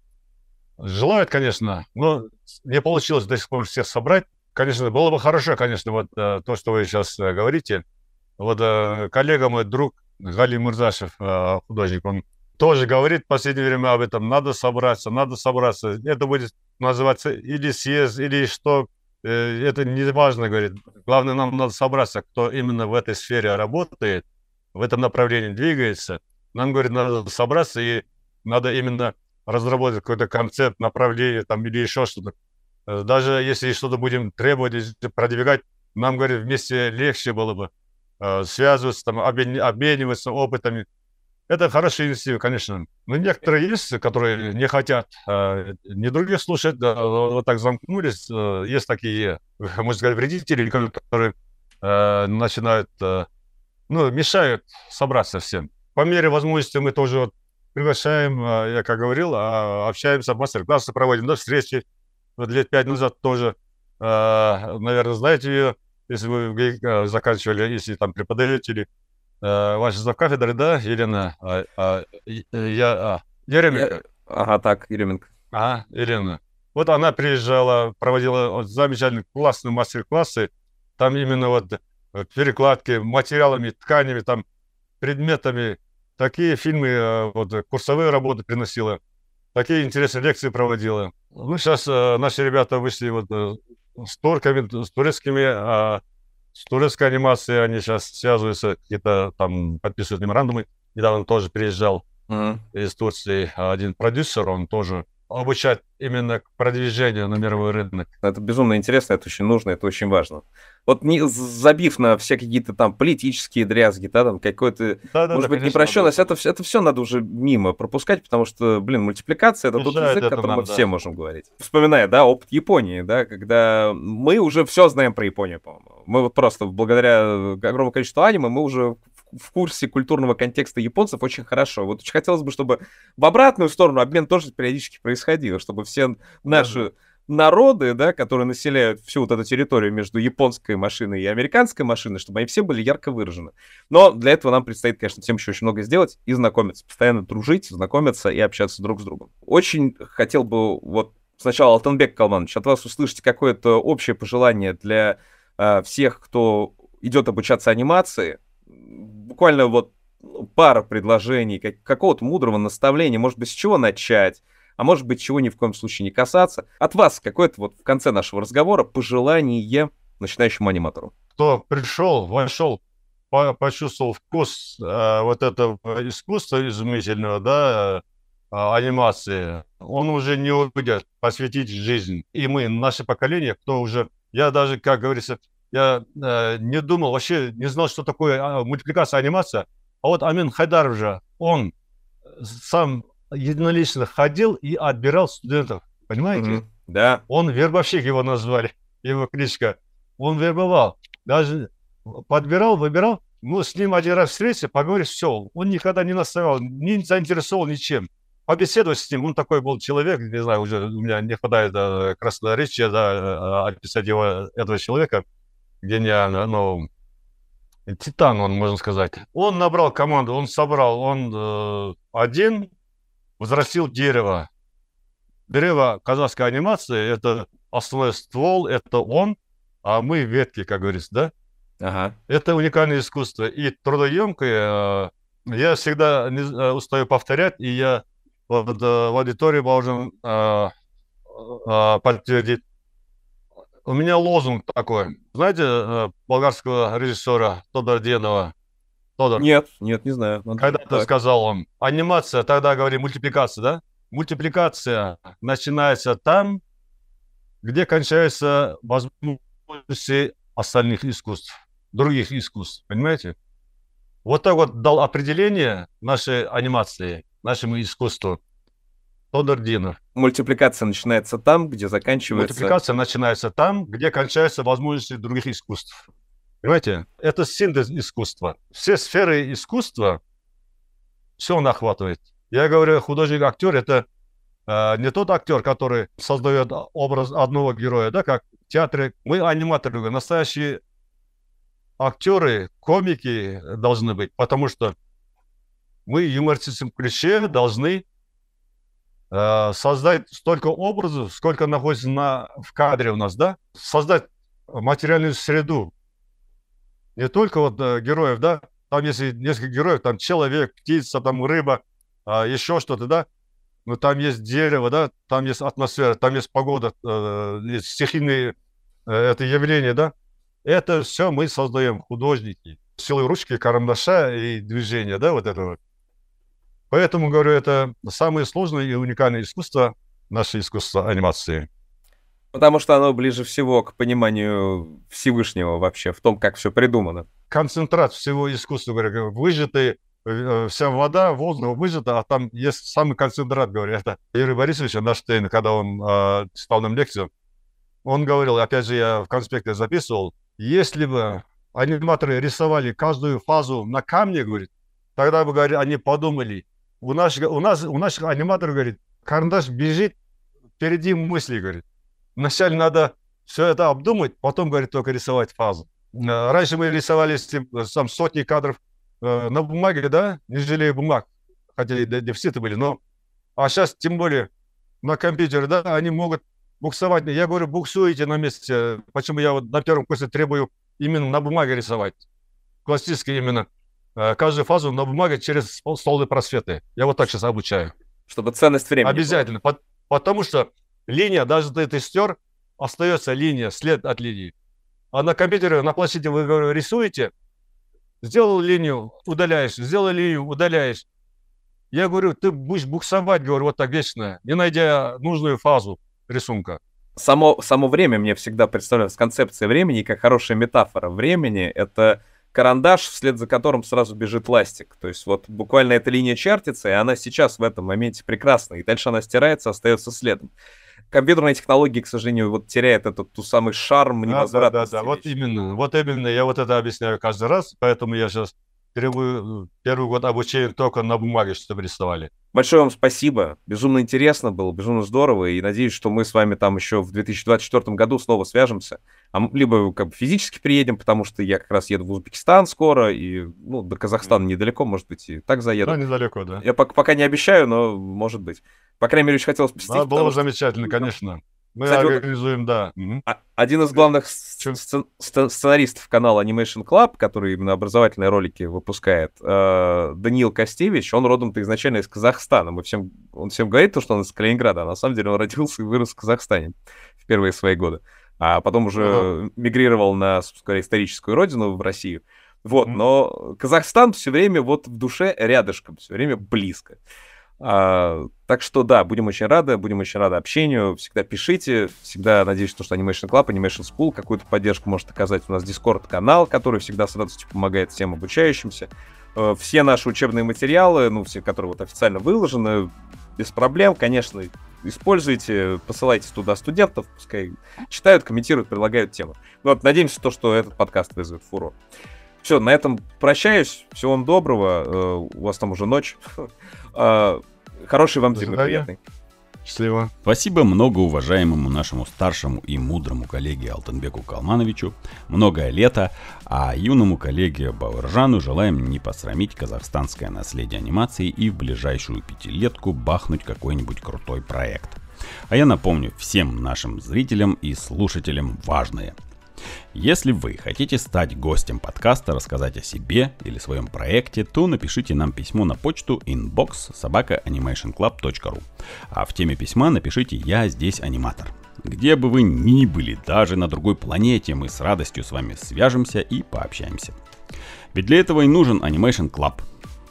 желают, конечно, но не получилось до сих пор всех собрать. Конечно, было бы хорошо, конечно, вот э, то, что вы сейчас э, говорите. Вот э, коллега мой, друг Гали Мурзашев, художник, он тоже говорит в последнее время об этом. Надо собраться, надо собраться. Это будет называться или съезд, или что. Это не важно, говорит. Главное, нам надо собраться, кто именно в этой сфере работает, в этом направлении двигается. Нам, говорит, надо собраться и надо именно разработать какой-то концепт, направление там или еще что-то. Э, даже если что-то будем требовать, продвигать, нам, говорит, вместе легче было бы э, связываться, там, обмен, обмениваться опытами. Это хорошая инициатива, конечно. Но некоторые есть, которые не хотят э, не других слушать, да, вот так замкнулись. Э, есть такие, можно сказать, вредители, которые э, начинают, э, ну, мешают собраться всем. По мере возможности мы тоже вот приглашаем, а, я как говорил, а, общаемся, мастер-классы проводим, да, встречи. Вот лет пять назад тоже, а, наверное, знаете ее, если вы заканчивали, если там преподаете или ваша завкафедры, да, Елена? Я, Еременко. Ага, так, Еременко. А, Елена. Вот она приезжала, проводила вот, замечательные классные мастер-классы. Там именно вот перекладки материалами, тканями, там предметами Такие фильмы, э, вот, курсовые работы приносила, такие интересные лекции проводила. Ну, сейчас э, наши ребята вышли вот э, с турками, с турецкими, а с турецкой анимацией они сейчас связываются, где-то там подписывают меморандумы. Недавно тоже приезжал uh-huh. из Турции один продюсер, он тоже обучать именно к продвижению на мировой рынок. Это безумно интересно, это очень нужно, это очень важно. Вот не забив на все какие-то там политические дрязги, да, там какой-то, да, да, может да, быть, непрощенность, это, это все надо уже мимо пропускать, потому что, блин, мультипликация это Мешает тот язык, которым нам, мы да. все можем говорить. Вспоминая, да, опыт Японии, да, когда мы уже все знаем про Японию, по-моему. Мы вот просто благодаря огромному количеству аниме мы уже в курсе культурного контекста японцев очень хорошо. Вот очень хотелось бы, чтобы в обратную сторону обмен тоже периодически происходил, чтобы все наши народы, да, которые населяют всю вот эту территорию между японской машиной и американской машиной, чтобы они все были ярко выражены. Но для этого нам предстоит, конечно, всем еще очень много сделать и знакомиться, постоянно дружить, знакомиться и общаться друг с другом. Очень хотел бы вот сначала, Алтенбек Калманович, от вас услышать какое-то общее пожелание для э, всех, кто идет обучаться анимации, буквально вот пара предложений, как, какого-то мудрого наставления, может быть, с чего начать, а может быть, чего ни в коем случае не касаться. От вас какое-то вот в конце нашего разговора пожелание начинающему аниматору. Кто пришел, вошел, по почувствовал вкус э, вот этого искусства изумительного, да, э, анимации, он уже не уйдет посвятить жизнь. И мы, наше поколение, кто уже, я даже, как говорится, я э, не думал, вообще не знал, что такое а, мультипликация, анимация. А вот Амин Хайдаров же, он сам единолично ходил и отбирал студентов, понимаете? Mm-hmm. Да. Он вербовщик его назвали, его кличка. Он вербовал, даже подбирал, выбирал. Ну, с ним один раз встретился, поговорить, все. Он никогда не наставлял, не заинтересовал ничем. Побеседовать с ним, он такой был человек, не знаю, уже у меня не хватает да, красноречия, да, описать его, этого человека гениально, ну, титан, он, можно сказать. Он набрал команду, он собрал, он э, один, возрастил дерево. Дерево казахской анимации – это основной ствол, это он, а мы ветки, как говорится, да? Ага. Это уникальное искусство и трудоемкое. Э, я всегда не э, устаю повторять, и я вот, э, в аудитории должен подтвердить. У меня лозунг такой. Знаете болгарского режиссера Тодор Денова? Тодор. Нет, нет, не знаю. Когда-то сказал он, анимация, тогда говори мультипликация, да? Мультипликация начинается там, где кончаются возможности остальных искусств других искусств, понимаете? Вот так вот дал определение нашей анимации, нашему искусству Тодор Динов. Мультипликация начинается там, где заканчивается... Мультипликация начинается там, где кончаются возможности других искусств. Понимаете? Это синтез искусства. Все сферы искусства, все он охватывает. Я говорю, художник-актер – это э, не тот актер, который создает образ одного героя, да, как в театре. Мы аниматоры, настоящие актеры, комики должны быть, потому что мы в юмористическом ключе должны создать столько образов, сколько находится на, в кадре у нас, да? Создать материальную среду. Не только вот э, героев, да? Там есть несколько героев, там человек, птица, там рыба, э, еще что-то, да? Но там есть дерево, да? Там есть атмосфера, там есть погода, э, есть стихийные э, это явление, да? Это все мы создаем, художники, силой ручки, карандаша и движения, да, вот это вот. Поэтому, говорю, это самое сложное и уникальное искусство, наше искусство анимации. Потому что оно ближе всего к пониманию Всевышнего вообще, в том, как все придумано. Концентрат всего искусства, говорю, выжатый, э, вся вода, воздух выжата, а там есть самый концентрат, говорю, это Юрий Борисович Наштейн, когда он э, читал нам лекцию, он говорил, опять же, я в конспекте записывал, если бы аниматоры рисовали каждую фазу на камне, говорит, тогда бы, говорит, они подумали, у, нас, у, нас, у наших аниматоров, говорит, карандаш бежит впереди мысли, говорит. Вначале надо все это обдумать, потом, говорит, только рисовать фазу. Э, раньше мы рисовали сам сотни кадров э, на бумаге, да, не жалея бумаг, хотя дефициты были, но а сейчас тем более на компьютере, да, они могут буксовать. Я говорю, буксуете на месте. Почему я вот на первом курсе требую именно на бумаге рисовать? Классически именно. Э, каждую фазу на бумаге через столы просветы. Я вот так сейчас обучаю. Чтобы ценность времени Обязательно. Была. Потому что линия, даже ты стер, остается линия, след от линии. А на компьютере, на площади вы говорю, рисуете, сделал линию, удаляешь, сделал линию, удаляешь. Я говорю, ты будешь буксовать, говорю, вот так вечно, не найдя нужную фазу рисунка. Само, само время мне всегда представлялось концепция времени как хорошая метафора времени. Это карандаш, вслед за которым сразу бежит ластик. То есть вот буквально эта линия чертится, и она сейчас в этом моменте прекрасна. И дальше она стирается, остается следом. Компьютерные технологии, к сожалению, вот теряют этот ту самый шарм невозвратности. Да, да, да, вот именно, вот именно, я вот это объясняю каждый раз, поэтому я сейчас требую первый год обучения только на бумаге, чтобы рисовали. Большое вам спасибо. Безумно интересно было, безумно здорово. И надеюсь, что мы с вами там еще в 2024 году снова свяжемся. А либо как бы физически приедем, потому что я как раз еду в Узбекистан скоро, и ну, до Казахстана недалеко, может быть, и так заеду. Да, недалеко, да. Я пока, пока не обещаю, но может быть. По крайней мере, очень хотелось посетить. Да, было бы замечательно, конечно. Мы Кстати, организуем, да. А, один из главных сценаристов канала Animation Club, который именно образовательные ролики выпускает, э, Даниил Костевич, он родом-то изначально из Казахстана. Мы всем, он всем говорит, то, что он из Калининграда, а на самом деле он родился и вырос в Казахстане в первые свои годы. А потом уже uh-huh. мигрировал на, собственно историческую родину в Россию. Вот, uh-huh. но Казахстан все время вот в душе рядышком, все время близко. А, так что да, будем очень рады, будем очень рады общению. Всегда пишите, всегда надеюсь, что Animation Club, Animation School какую-то поддержку может оказать. У нас Discord канал, который всегда с радостью помогает всем обучающимся. Э, все наши учебные материалы, ну, все, которые вот официально выложены, без проблем, конечно, используйте, посылайте туда студентов, пускай читают, комментируют, предлагают темы. Ну, вот, надеемся, то, что этот подкаст вызовет фурор. Все, на этом прощаюсь. Всего вам доброго. Э, у вас там уже ночь. Хорошей вам зимы, приятной. Счастливо. Спасибо многоуважаемому нашему старшему и мудрому коллеге Алтенбеку Калмановичу. Многое лето, а юному коллеге Бауэржану желаем не посрамить казахстанское наследие анимации и в ближайшую пятилетку бахнуть какой-нибудь крутой проект. А я напомню всем нашим зрителям и слушателям важное – если вы хотите стать гостем подкаста, рассказать о себе или своем проекте, то напишите нам письмо на почту inbox собакаanimationclub.ru. А в теме письма напишите «Я здесь аниматор». Где бы вы ни были, даже на другой планете, мы с радостью с вами свяжемся и пообщаемся. Ведь для этого и нужен Animation Club,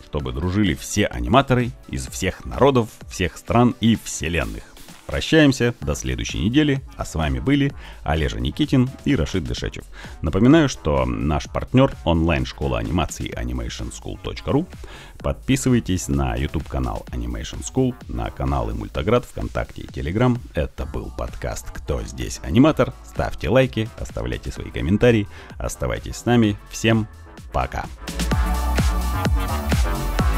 чтобы дружили все аниматоры из всех народов, всех стран и вселенных. Прощаемся до следующей недели, а с вами были Олежа Никитин и Рашид Дышечев. Напоминаю, что наш партнер онлайн-школа анимации animationschool.ru. Подписывайтесь на YouTube-канал Animation School, на каналы Мультоград, ВКонтакте и Телеграм. Это был подкаст «Кто здесь аниматор?». Ставьте лайки, оставляйте свои комментарии, оставайтесь с нами. Всем пока! Пока.